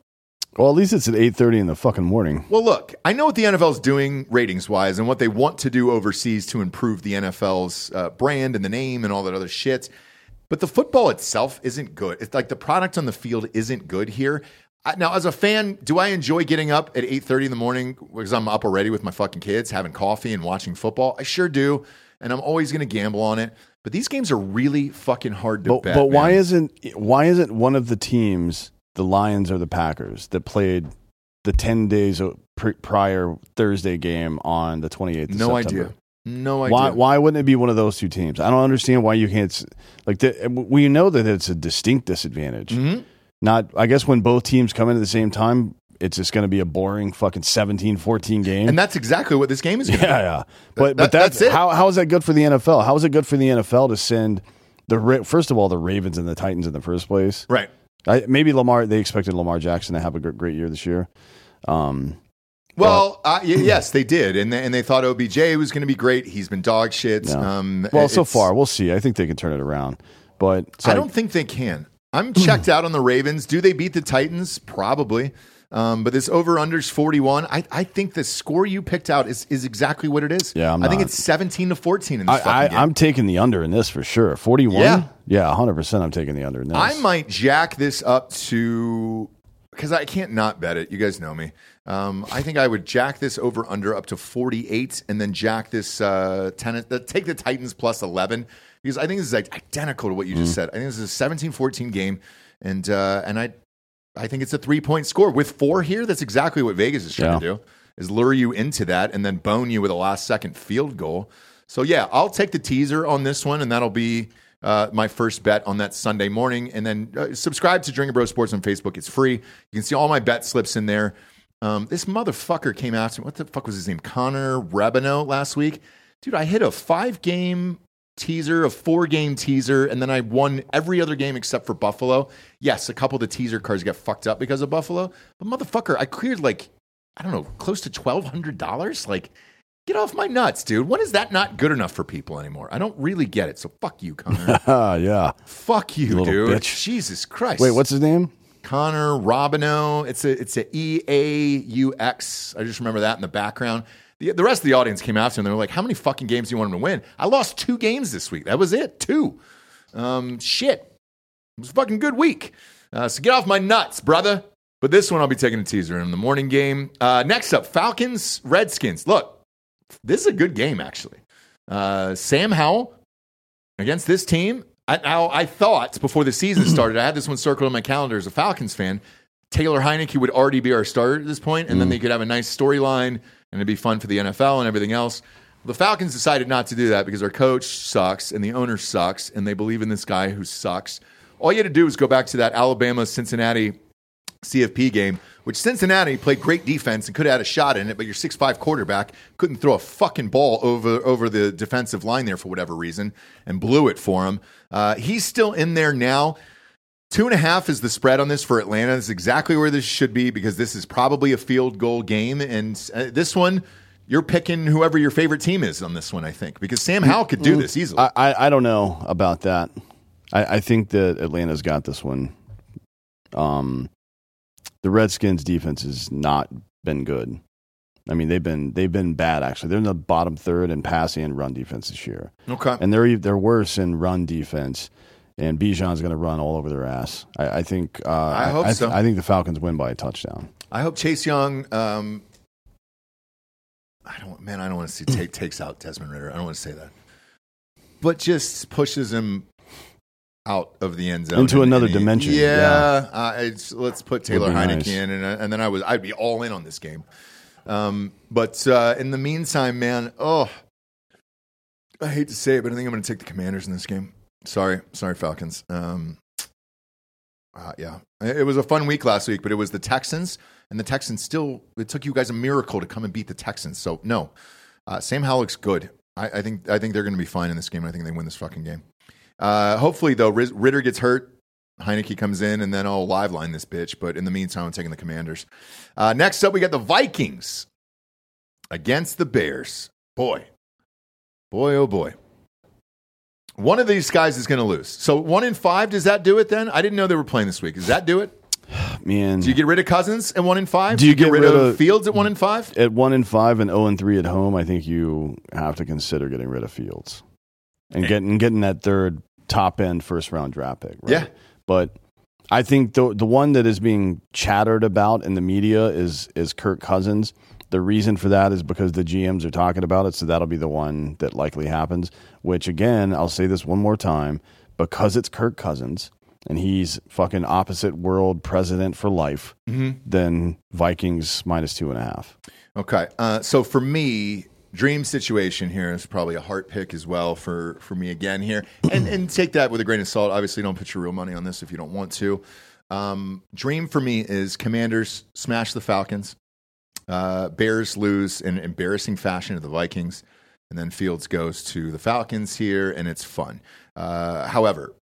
Well, at least it's at eight thirty in the fucking morning.
Well, look, I know what the NFL is doing ratings wise and what they want to do overseas to improve the NFL's uh, brand and the name and all that other shit. But the football itself isn't good. It's like the product on the field isn't good here. I, now, as a fan, do I enjoy getting up at eight thirty in the morning because I'm up already with my fucking kids, having coffee and watching football? I sure do, and I'm always going to gamble on it. But these games are really fucking hard to
But,
bet.
but why
man.
isn't why isn't one of the teams the Lions or the Packers that played the ten days prior Thursday game on the twenty eighth?
no idea? No idea.
Why why wouldn't it be one of those two teams? I don't understand why you can't like the, we know that it's a distinct disadvantage.
Mhm.
Not I guess when both teams come in at the same time, it's just going to be a boring fucking 17-14 game.
And that's exactly what this game is going to
yeah,
be.
yeah. But
that-
but that's,
that's it.
how how is that good for the NFL? How is it good for the NFL to send the first of all the Ravens and the Titans in the first place?
Right.
I, maybe Lamar. They expected Lamar Jackson to have a gr- great year this year. Um,
Well, uh, yes, they did, and they, and they thought OBJ was going to be great. He's been dog shit.
Yeah.
Um,
well, so far we'll see. I think they can turn it around, but
I
like-
don't think they can. I'm checked out on the Ravens. Do they beat the Titans? Probably. Um, but this over unders 41. I, I think the score you picked out is, is exactly what it is.
Yeah, I'm
I think
not.
it's 17 to 14 in this
I, I. I'm taking the under in this for sure. Forty-one.
Yeah.
yeah, hundred percent. I'm taking the under in this.
I might jack this up to because I can't not bet it. You guys know me. Um, I think I would jack this over under up to 48 and then jack this uh, ten, uh, take the Titans plus 11 because I think this is like identical to what you
Mm.
just said. I think this is a 17 14 game and uh, and I I think it's a three point score with four here. That's exactly what Vegas is trying to do is lure you into that and then bone you with a last second field goal. So yeah, I'll take the teaser on this one, and that'll be uh, my first bet on that Sunday morning. And then uh, subscribe to Drinking Bro Sports on Facebook. It's free. You can see all my bet slips in there. Um, this motherfucker came after me. What the fuck was his name? Connor Rebino last week. Dude, I hit a five game teaser, a four game teaser, and then I won every other game except for Buffalo. Yes, a couple of the teaser cards got fucked up because of Buffalo. But motherfucker, I cleared like, I don't know, close to $1,200. Like, get off my nuts, dude. When is that not good enough for people anymore? I don't really get it. So fuck you, Connor.
Ah, yeah.
fuck you,
Little
dude.
bitch.
Jesus Christ.
Wait, what's his name?
Connor Robino. It's a it's a E A U X. I just remember that in the background. The, the rest of the audience came after him. They were like, "How many fucking games do you want him to win?" I lost two games this week. That was it. Two. Um, shit. It was a fucking good week. Uh, so get off my nuts, brother. But this one I'll be taking a teaser in the morning game. Uh, next up, Falcons Redskins. Look, this is a good game actually. Uh, Sam Howell against this team. I, now, I thought before the season started, I had this one circled on my calendar as a Falcons fan. Taylor Heinicke would already be our starter at this point, and then they could have a nice storyline, and it'd be fun for the NFL and everything else. The Falcons decided not to do that because their coach sucks and the owner sucks, and they believe in this guy who sucks. All you had to do was go back to that Alabama Cincinnati CFP game, which Cincinnati played great defense and could have had a shot in it, but your six five quarterback couldn't throw a fucking ball over over the defensive line there for whatever reason and blew it for him. Uh, he's still in there now. Two and a half is the spread on this for Atlanta. This is exactly where this should be because this is probably a field goal game. And uh, this one, you're picking whoever your favorite team is on this one, I think, because Sam Howell could do this easily.
I, I, I don't know about that. I, I think that Atlanta's got this one. Um, the Redskins defense has not been good. I mean, they've been they've been bad actually. They're in the bottom third in passing and run defense this year,
okay.
and they're they're worse in run defense. And Bijan's going to run all over their ass. I, I think. Uh, I
hope
I,
so.
I think the Falcons win by a touchdown.
I hope Chase Young. Um, I don't, man. I don't want to see take, takes out Desmond Ridder. I don't want to say that, but just pushes him out of the end zone
Into
And-
another
and he-
dimension,
Yeah, Uh, it's, let's put Taylor Heinicke
nice.
in, and, uh, and then I was I'd be all in on this game. Um, but uh, in the meantime, man, oh, I hate to say it, but I think I'm going to take the Commanders in this game. Sorry, sorry, Falcons. Um, uh, yeah, it was a fun week last week, but it was the Texans, and the Texans still. It took you guys a miracle to come and beat the Texans. So no, uh, Sam Howell looks good. I, I think I think they're going to be fine in this game. I think they win this fucking game. Uh, hopefully, though, Ridder gets hurt. Heinicke comes in, and then I'll live line this bitch. But in the meantime, I'm taking the Commanders. Uh, next up, we got the Vikings against the Bears. Boy, boy, oh boy. One of these guys is going to lose. So one in five, does that do it then? I didn't know they were playing this week. Does that do it?
Man,
Do you get rid of Cousins at one in five?
Do you get
rid, of,
of-
Fields at one in five?
at one in five and zero and three at home, I think you have to consider getting rid of Fields and getting getting that third top end first round draft pick. Right?
Yeah.
but I think the the one that is being chattered about in the media is is Kirk Cousins. The reason for that is because the GMs are talking about it, so that'll be the one that likely happens. Which again, I'll say this one more time, because it's Kirk Cousins and he's fucking opposite world president for life. Then Vikings minus two and a half.
Okay. Uh, so for me, dream situation here is probably a heart pick as well for, for me again here. And, and take that with a grain of salt. Obviously, don't put your real money on this if you don't want to. Um, dream for me is Commanders smash the Falcons. Uh, Bears lose in embarrassing fashion to the Vikings. And then Fields goes to the Falcons here, and it's fun. Uh, however,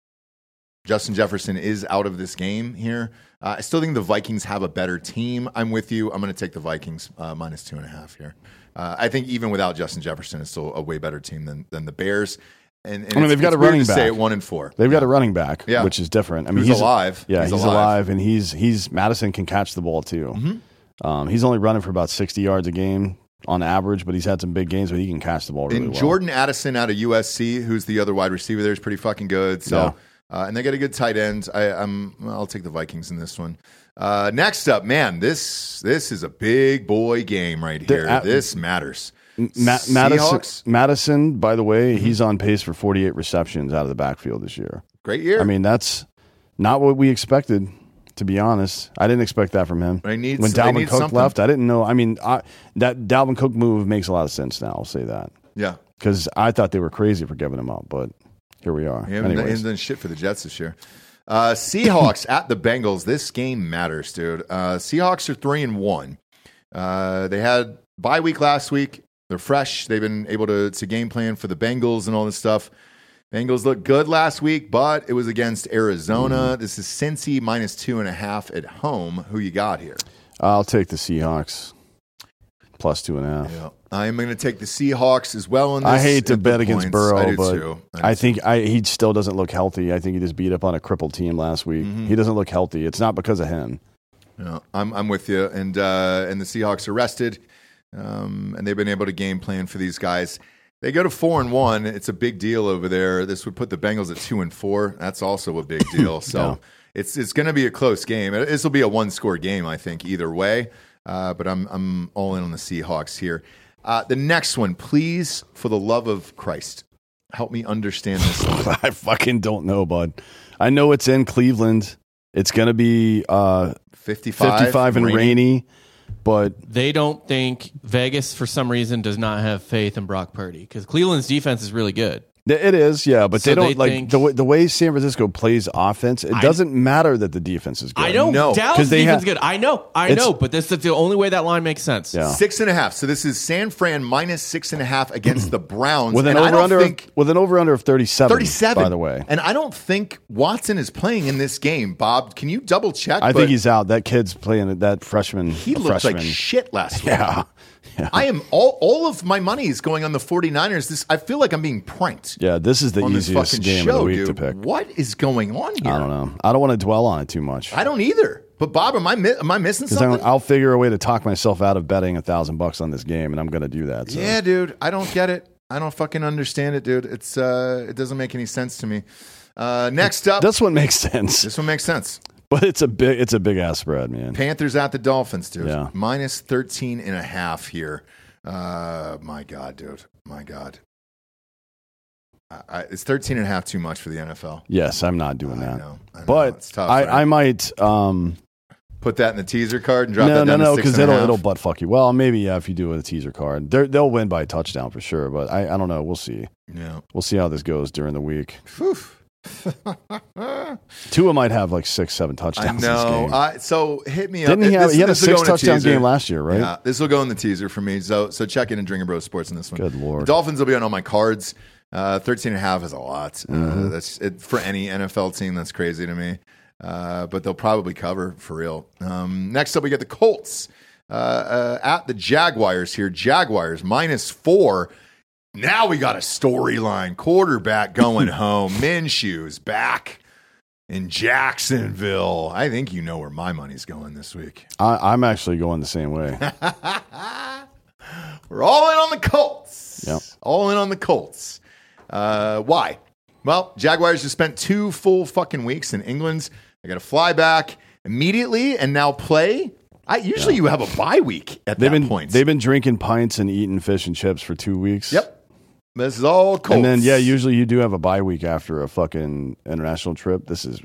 Justin Jefferson is out of this game here. Uh, I still think the Vikings have a better team. I'm with you. I'm going to take the Vikings uh, minus two and a half here. Uh, I think even without Justin Jefferson, it's still a way better team than, than the Bears. And, and
I mean, they've got a running
to say
back.
at one and four.
They've got a running back,
Yeah.
which is different. I mean,
Who's
he's
alive.
Yeah,
He's
he's,
alive.
alive. and he's he's Mattison can catch the ball too.
Mm-hmm.
Um, he's only running for about sixty yards a game on average, but he's had some big games where he can catch the ball really
and
well.
Jordan Addison out of USC, who's the other wide receiver there, is pretty fucking good. So, uh, and they got a good tight end. I, I'm I'll take the Vikings in this one. Uh, next up, man, this this is a big boy game right here.
at-
this matters.
Ma-
Mattison,
Mattison, by the way, he's on pace for forty-eight receptions out of the backfield this year.
great year.
I mean, that's not what we expected. To be honest, I didn't expect that from him.
They need-
when
they
Dalvin
need
Cook
something.
left, I didn't know. I mean, I, that Dalvin Cook move makes a lot of sense now. I'll say that
yeah,
because I thought they were crazy for giving him up, but here we are.
He he
Anyways.
hasn't done shit for the Jets this year. Uh, Seahawks at the Bengals. This game matters, dude. Uh, Seahawks are three and one. Uh, they had bye week last week. They're fresh. They've been able to to game plan for the Bengals and all this stuff. Bengals looked good last week, but it was against Arizona. This is Cincy minus two and a half at home. Who you got here?
I'll take the Seahawks plus two and a half.
Yeah. I'm going to take the Seahawks as well. In this
I hate to bet against
points.
Burrow,
I
but
too.
I
too.
think I, he still doesn't look healthy. I think he just beat up on a crippled team last week.
Mm-hmm.
He doesn't look healthy. It's not because of him.
Yeah, I'm I'm with you, and uh, and the Seahawks are rested, um, and they've been able to game plan for these guys. They go to four and one. It's a big deal over there. This would put the Bengals at two and four. That's also a big deal. So
Yeah.
it's it's going to be a close game. This will be a one score game, I think, either way. Uh, but I'm I'm all in on the Seahawks here. Uh, the next one, please, for the love of Christ, help me understand this.
I fucking don't know, bud. I know it's in Cleveland. It's going to be uh,
55,
55 and rainy, but
They don't think Vegas, for some reason, does not have faith in Brock Purdy because Cleveland's defense is really good.
Th- it is, yeah. But
So
they don't
they
like
think-
the, way, the way San Francisco plays offense. It doesn't matter that the defense is good.
I don't
No,
Dallas
'cause they
defense
have-
is good. I know, I
It's-
know, but this is the only way that line makes sense.
Yeah.
Six and a half. So this is San Fran minus six and a half against the Browns.
with an
And
over under
think
with an over under of 37,
37.
by the way.
And I don't think Watson is playing in this game. Bob, can you double check?
I
But
think he's out. That kid's playing that freshman.
he looked
freshman.
like shit last week.
Yeah. Yeah.
I am all all of my money is going on the 49ers. This I feel like I'm being pranked
Yeah, this is the
this
easiest
fucking
game
show,
of the week
dude.
to pick.
What is going on here?
I don't know. I don't want to dwell on it too much.
I don't either. But Bob, am I mi- am I missing something?
I'll figure a way to talk myself out of betting a thousand bucks on this game, and I'm going to do that. So.
Yeah, dude. I don't get it. I don't fucking understand it, dude. It's uh it doesn't make any sense to me. Uh next up
This one makes sense,
This one makes sense.
But it's a big it's a big ass spread, man.
Panthers at the Dolphins, dude.
Yeah.
Minus 13 and a half here. Uh, my God, dude. My God. I, I, it's 13 and a half too much for the NFL.
Yes, I'm not doing
I
that.
know. I know.
But
it's tough.
I,
right?
I might. Um,
Put that in the teaser card and drop
no,
that
no,
down
no,
to six
because it'll it'll butt fuck you. Well, maybe yeah, if you do it with a teaser card, They're, they'll win by a touchdown for sure. But I, I don't know. We'll see.
Yeah.
We'll see how this goes during the week.
Phew.
Tua might have like six, seven touchdowns. This game.
So hit me
Didn't
up.
he have?
This-
he had a
this will go
six touchdown game last year, right?
Yeah, this will go in the teaser for me. So so check in and Drinkin Bros Sports in this one.
Good lord.
The Dolphins will be on all my cards. Uh, 13 and a half is a lot.
Mm-hmm.
Uh, that's it, for any NFL team. That's crazy to me. Uh, but they'll probably cover for real. Um, next up, we get the Colts uh, uh, at the Jaguars here. Jaguars minus four. Now we got a storyline. Quarterback going home. Minshew's back in Jacksonville. I think you know where my money's going this week.
I, I'm actually going the same way.
We're all in on the Colts.
Yep.
All in on the Colts. Uh, why? Well, Jaguars just spent two full fucking weeks in England. I got to fly back immediately and now play. I usually you have a bye week at
They've
that
been
point.
they've been drinking pints and eating fish and chips for two weeks.
yep. This is all Colts.
And then yeah, usually you do have a bye week after a fucking international trip. This is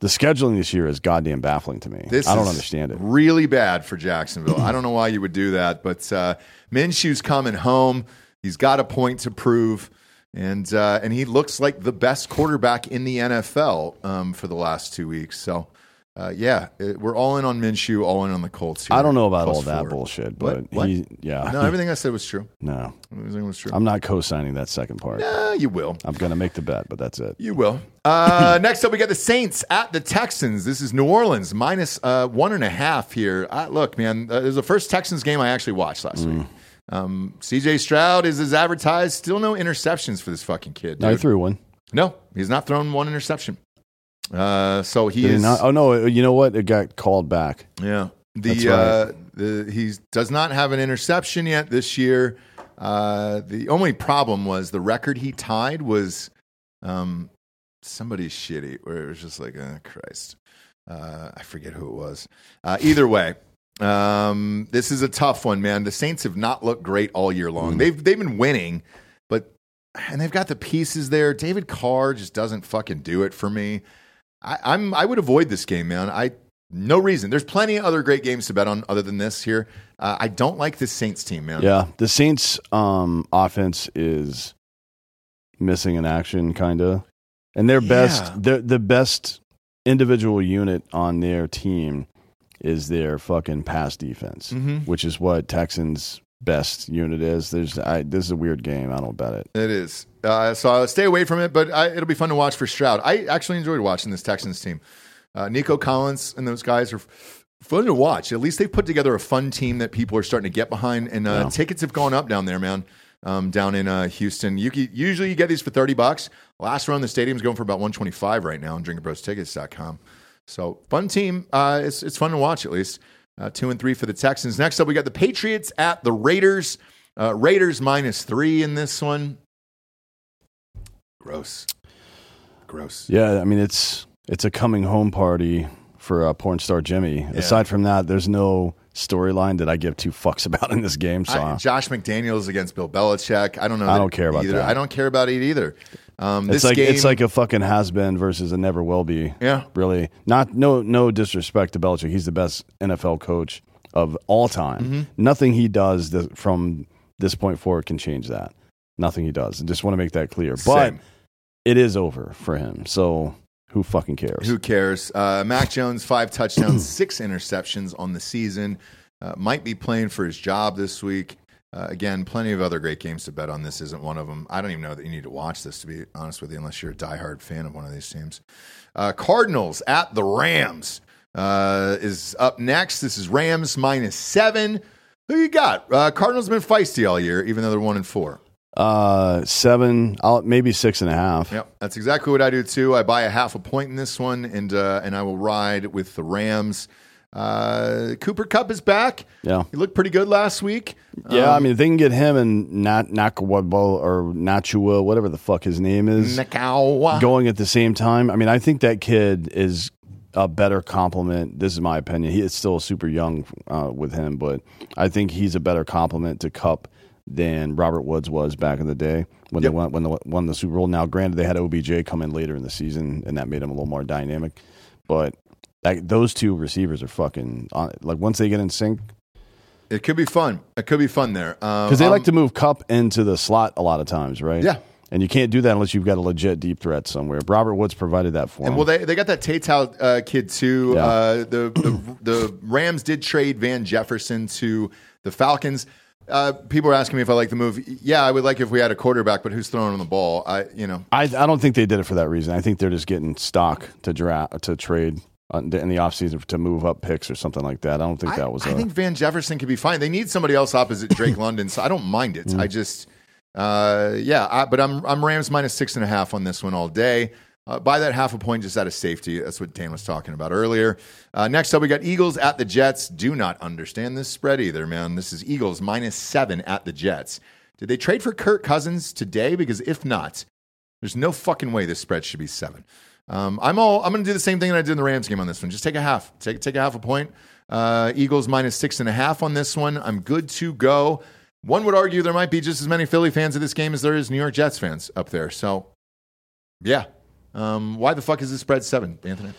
the scheduling this year is goddamn baffling to me.
This
I don't understand it.
Really bad for Jacksonville. I don't know why you would do that, but uh, Minshew's coming home. He's got a point to prove, and uh, and he looks like the best quarterback in the NFL um, for the last two weeks. So. Uh, yeah, it, we're all in on Minshew, all in on the Colts. Here,
I don't know about all that
four.
bullshit, but
What?
he yeah.
No, everything I said was true.
no.
Everything was true.
I'm not co-signing that second part.
Uh, you will.
I'm gonna make the bet, but that's it.
You will. Uh, next up, we got the Saints at the Texans. This is New Orleans minus uh, one and a half here. Uh, look, man, uh, it was the first Texans game I actually watched last
Mm.
week. Um, CJ Stroud is as advertised. Still no interceptions for this fucking kid.
No, he threw one.
No, he's not thrown one interception. Uh, so he
Did he
is.
not? Oh no! You know what? It got called back.
Yeah. The
right.
uh, the he does not have an interception yet this year. Uh, the only problem was the record he tied was um, somebody's shitty, where it was just like, oh, Christ, uh, I forget who it was. Uh, either way, um, this is a tough one, man. The Saints have not looked great all year long. They've they've been winning, but and they've got the pieces there. David Carr just doesn't fucking do it for me. I, I'm I would avoid this game, man. I no reason. There's plenty of other great games to bet on other than this here. Uh, I don't like this Saints team, man.
Yeah, the Saints' um, offense is missing in action, kind of, and their best,
Yeah.
the the best individual unit on their team is their fucking pass defense,
Mhm.
which is what Texans' best unit is. There's, I, this is a weird game. I don't bet it.
It is. Uh, so I'll stay away from it, but I, it'll be fun to watch for Stroud. I actually enjoyed watching this Texans team. Uh, Nico Collins and those guys are fun to watch. At least they put together a fun team that people are starting to get behind, and uh, tickets have gone up down there, man. Um, down in uh, Houston, you can, usually you get these for thirty bucks. Last round, the stadium's going for about one twenty five right now on DrinkinBrosTickets.com. So fun team. Uh, it's it's fun to watch at least. Uh, two and three for the Texans. Next up, we got the Patriots at the Raiders. Uh, Raiders minus three in this one. Gross. Gross.
Yeah, I mean it's it's a coming home party for uh, porn star Jimmy. Aside from that, there's no storyline that I give two fucks about in this game. So
I- Josh McDaniels against Bill Belichick. I don't know.
I don't care about
either.
that.
I don't care about it either. Um,
it's
this
like
game,
it's like a fucking has been versus a never will be.
Yeah.
really. Not no no disrespect to Belichick. He's the best NFL coach of all time.
Mm-hmm.
Nothing he does that from this point forward can change that. Nothing he does. I just want to make that clear. But
Same.
It is over for him. So who fucking cares?
Who cares? Uh, Mac Jones, five touchdowns, six interceptions on the season. Uh, might be playing for his job this week. Uh, again, plenty of other great games to bet on. This isn't one of them. I don't even know that you need to watch this, to be honest with you, unless you're a diehard fan of one of these teams. Uh, Cardinals at the Rams uh, is up next. This is Rams minus seven. Who you got? Uh, Cardinals have been feisty all year, even though they're one and four.
Uh, seven, I'll, maybe six and a half.
Yep, that's exactly what I do too. I buy a half a point in this one, and uh, and I will ride with the Rams. Uh, Cooper Kupp is back.
Yeah.
He looked pretty good last week.
Yeah,
Um,
I mean, if they can get him and Nat Nakawabo or Nacua, whatever the fuck his name is,
Macau.
going at the same time. I mean, I think that kid is a better complement. This is my opinion. He is still super young uh, with him, but I think he's a better complement to Kupp than Robert Woods was back in the day when
Yep.
they won when they won the Super Bowl. Now, granted, they had OBJ come in later in the season, and that made him a little more dynamic. But that, those two receivers are fucking on, like once they get in sync,
It could be fun. It could be fun there
because
because
they like to move Kupp into the slot a lot of times, right?
Yeah.
And you can't do that unless you've got a legit deep threat somewhere. Robert Woods provided that for
And
him.
well, they, they got that Taytow uh, kid too.
Yeah.
Uh, the, the the Rams did trade Van Jefferson to the Falcons. Uh, people are asking me if I like the move. Yeah, I would like if we had a quarterback, but who's throwing on the ball? I you know
I, I don't think they did it for that reason. I think they're just getting stock to draft to trade in the offseason to move up picks or something like that. I don't think
I,
that was.
I
a-
think Van Jefferson could be fine. They need somebody else opposite Drake London, so I don't mind
Mm.
it. I just Uh, yeah, I, but I'm I'm Rams minus six and a half on this one all day. Uh, by that half a point just out of safety. That's what Dan was talking about earlier. Uh, next up, we got Eagles at the Jets. Do not understand this spread either, man. This is Eagles minus seven at the Jets. Did they trade for Kirk Cousins today? Because if not, there's no fucking way this spread should be seven. Um, I'm all. I'm going to do the same thing that I did in the Rams game on this one. Just take a half. Take take a half a point. Uh, Eagles minus six and a half on this one. I'm good to go. One would argue there might be just as many Philly fans of this game as there is New York Jets fans up there. So, yeah. Um, why the fuck is this spread seven, Anthony?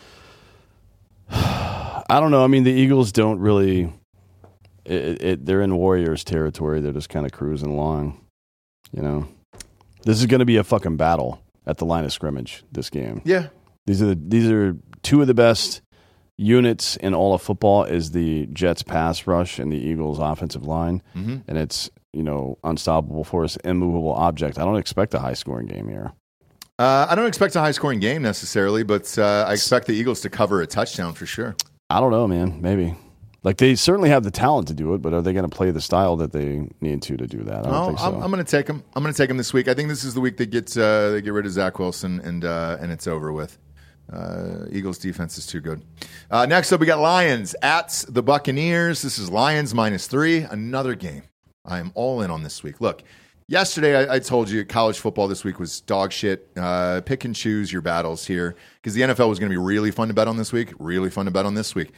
I don't know. I mean, the Eagles don't really. It, it, they're in Warriors territory. They're just kind of cruising along. You know, this is going to be a fucking battle at the line of scrimmage. This game.
Yeah.
These are the, these are two of the best units in all of football. Is the Jets pass rush and the Eagles offensive line,
Mhm.
and it's you know unstoppable force, immovable object. I don't expect a high scoring game here.
Uh, I don't expect a high scoring game necessarily, but uh, I expect the Eagles to cover a touchdown for sure.
I don't know, man. Maybe. Like they certainly have the talent to do it, but are they going to play the style that they need to to do that? I don't think so.
I'm, I'm going to take them. I'm going to take them this week. I think this is the week they get uh, they get rid of Zach Wilson and uh, and it's over with. Uh, Eagles defense is too good. Uh, next up, we got Lions at the Buccaneers. This is Lions minus three. Another game. I am all in on this week. Look, yesterday I, I told you college football this week was dog shit. Uh, pick and choose your battles here because the NFL was going to be really fun to bet on this week. Really fun to bet on this week.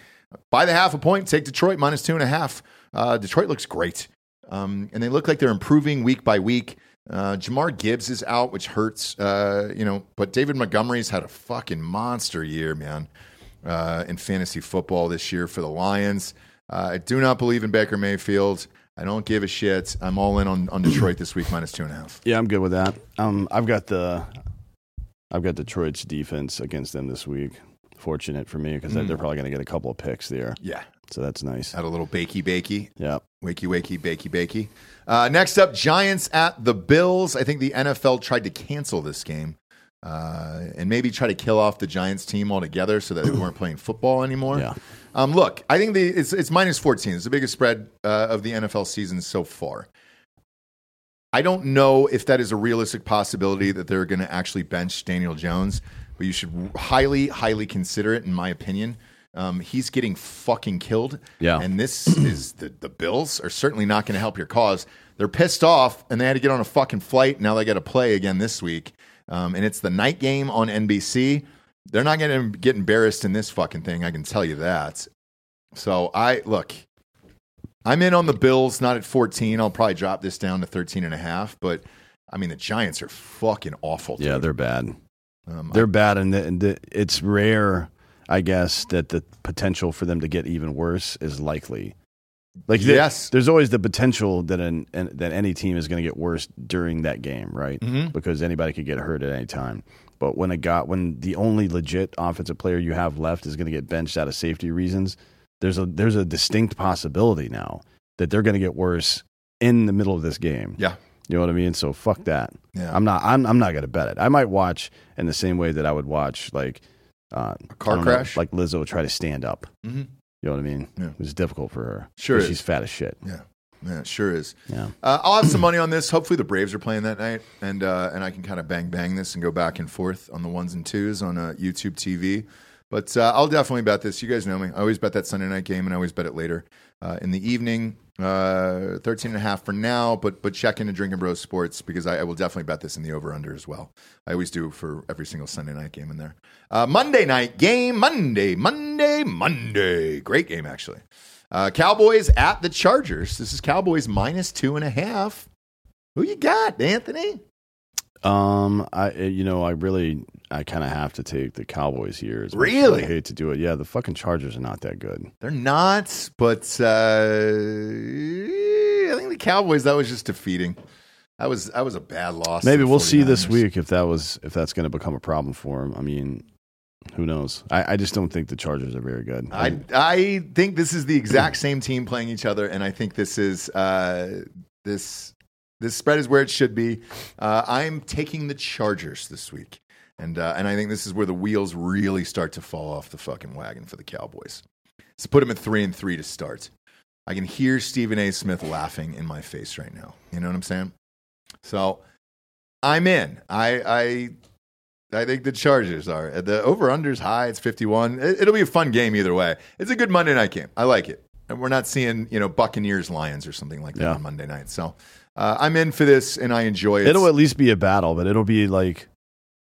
By the half a point, take Detroit minus two and a half. Uh, Detroit looks great. Um, and they look like they're improving week by week. Uh, Jahmyr Gibbs is out, which hurts, uh, you know, but David Montgomery's had a fucking monster year, man, uh, in fantasy football this year for the Lions. Uh, I do not believe in Baker Mayfield. I don't give a shit. I'm all in on, on Detroit this week, minus two and a half.
yeah, I'm good with that. Um, I've got the I've got Detroit's defense against them this week. Fortunate for me because
Mm.
they're probably going to get a couple of picks there,
Yeah.
so that's nice.
Had a little bakey bakey.
Yeah.
Wakey, wakey, bakey, bakey. Uh, next up, Giants at the Bills. I think the NFL tried to cancel this game uh, and maybe try to kill off the Giants team altogether so that they weren't playing football anymore.
Yeah.
Um, look, I think the, it's, it's minus 14. It's the biggest spread uh, of the NFL season so far. I don't know if that is a realistic possibility that they're going to actually bench Daniel Jones, but you should highly, highly consider it, in my opinion. Um, he's getting fucking killed.
Yeah.
And this is the, the Bills are certainly not going to help your cause. They're pissed off and they had to get on a fucking flight. Now they got to play again this week. Um, and it's the night game on NBC. They're not going to get embarrassed in this fucking thing. I can tell you that. So I look, I'm in on the Bills, not at 14. I'll probably drop this down to 13 and a half. But I mean, the Giants are fucking awful.
Yeah, they're bad.
Um,
They're bad, and, the, and the, it's rare, I guess, that the potential for them to get even worse is likely. Like,
Yes.
there's always the potential that an, an that any team is going to get worse during that game, right?
Mhm.
Because anybody could get hurt at any time. But when a got when the only legit offensive player you have left is going to get benched out of safety reasons, there's a there's a distinct possibility now that they're going to get worse in the middle of this game.
yeah.
You know what I mean? So fuck that.
Yeah.
I'm not. I'm. I'm not going to bet it. I might watch in the same way that I would watch like uh, a
car crash?
like Lizzo try to stand up.
Mhm.
You know what I mean?
Yeah.
It was difficult for her.
Sure.
She's fat as shit.
Yeah. Yeah, it sure is.
Yeah.
Uh, I'll have some money on this. Hopefully, the Braves are playing that night, and uh, and I can kind of bang bang this and go back and forth on the ones and twos on uh, YouTube TV. But uh, I'll definitely bet this. You guys know me. I always bet that Sunday night game, and I always bet it later uh, in the evening. Uh, 13 and a half for now, but but check into Drinkin Bros Sports because I, I will definitely bet this in the over under as well. I always do for every single Sunday night game in there. Uh, Monday night game, Monday, Monday, Monday. Great game actually. Uh, Cowboys at the Chargers. This is Cowboys minus two and a half. Who you got, Anthony?
Um. I. You know. I really. I kind of have to take the Cowboys here. as
Really?
I hate to do it. Yeah. The fucking Chargers are not that good.
They're not, but uh, I think the Cowboys. That was just defeating. That was that was a bad loss.
Maybe we'll see this week if that was if that's going to become a problem for him. I mean, who knows? I, I just don't think the Chargers are very good.
I I think this is the exact same team playing each other, and I think this is uh, this this spread is where it should be. Uh, I'm taking the Chargers this week, and uh, and I think this is where the wheels really start to fall off the fucking wagon for the Cowboys. So put them at three and three to start. I can hear Stephen A. Smith laughing in my face right now. You know what I'm saying? So I'm in. I I I think the Chargers are the over unders high. It's 51. It, it'll be a fun game either way. It's a good Monday night game. I like it. And we're not seeing you know Buccaneers Lions or something like that
Yeah.
on Monday night. So uh, I'm in for this and I enjoy it.
It'll at least be a battle, but it'll be like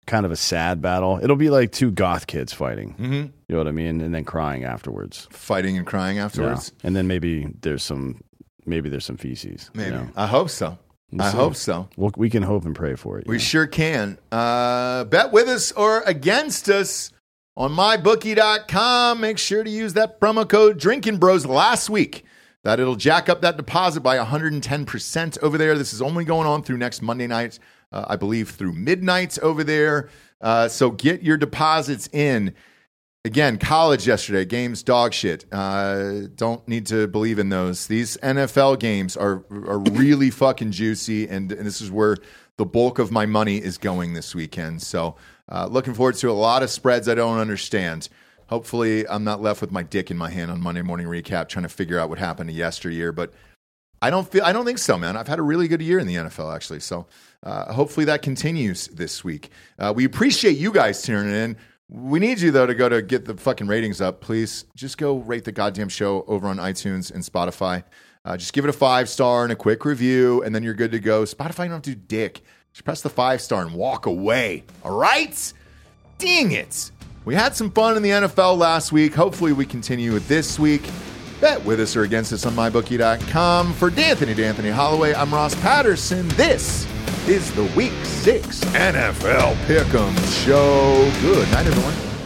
kind of a sad battle. It'll be like two goth kids fighting.
Mhm.
You know what I mean? And then crying afterwards.
fighting and crying afterwards.
Yeah. And then maybe there's some maybe there's some feces. you know?
I hope so.
We'll
I
see.
hope so.
We'll, we can hope and pray for it.
We sure can. Uh, bet with us or against us on mybookie.com. Make sure to use that promo code Drinkin Bros last week. That it'll jack up that deposit by 110% over there. This is only going on through next Monday night, uh, I believe through midnight over there. Uh, so get your deposits in. Again, college yesterday, games dog shit. Uh, don't need to believe in those. These NFL games are are really fucking juicy, and, and this is where the bulk of my money is going this weekend. So, uh, looking forward to a lot of spreads I don't understand. Hopefully, I'm not left with my dick in my hand on Monday morning recap trying to figure out what happened to yesteryear. But I don't feel I don't think so, man. I've had a really good year in the NFL actually. So uh, hopefully that continues this week. Uh, we appreciate you guys tuning in. We need you though to go to get the fucking ratings up, please. Just go rate the goddamn show over on iTunes and Spotify. Uh, just give it a five star and a quick review, and then you're good to go. Spotify, you don't have to do dick. Just press the five star and walk away. All right? Dang it. We had some fun in the NFL last week. Hopefully, we continue it this week. Bet with us or against us on mybookie.com. For D'Anthony D'Anthony Holloway, I'm Ross Patterson. This is the Week 6 NFL Pick'em Show. Good night, everyone.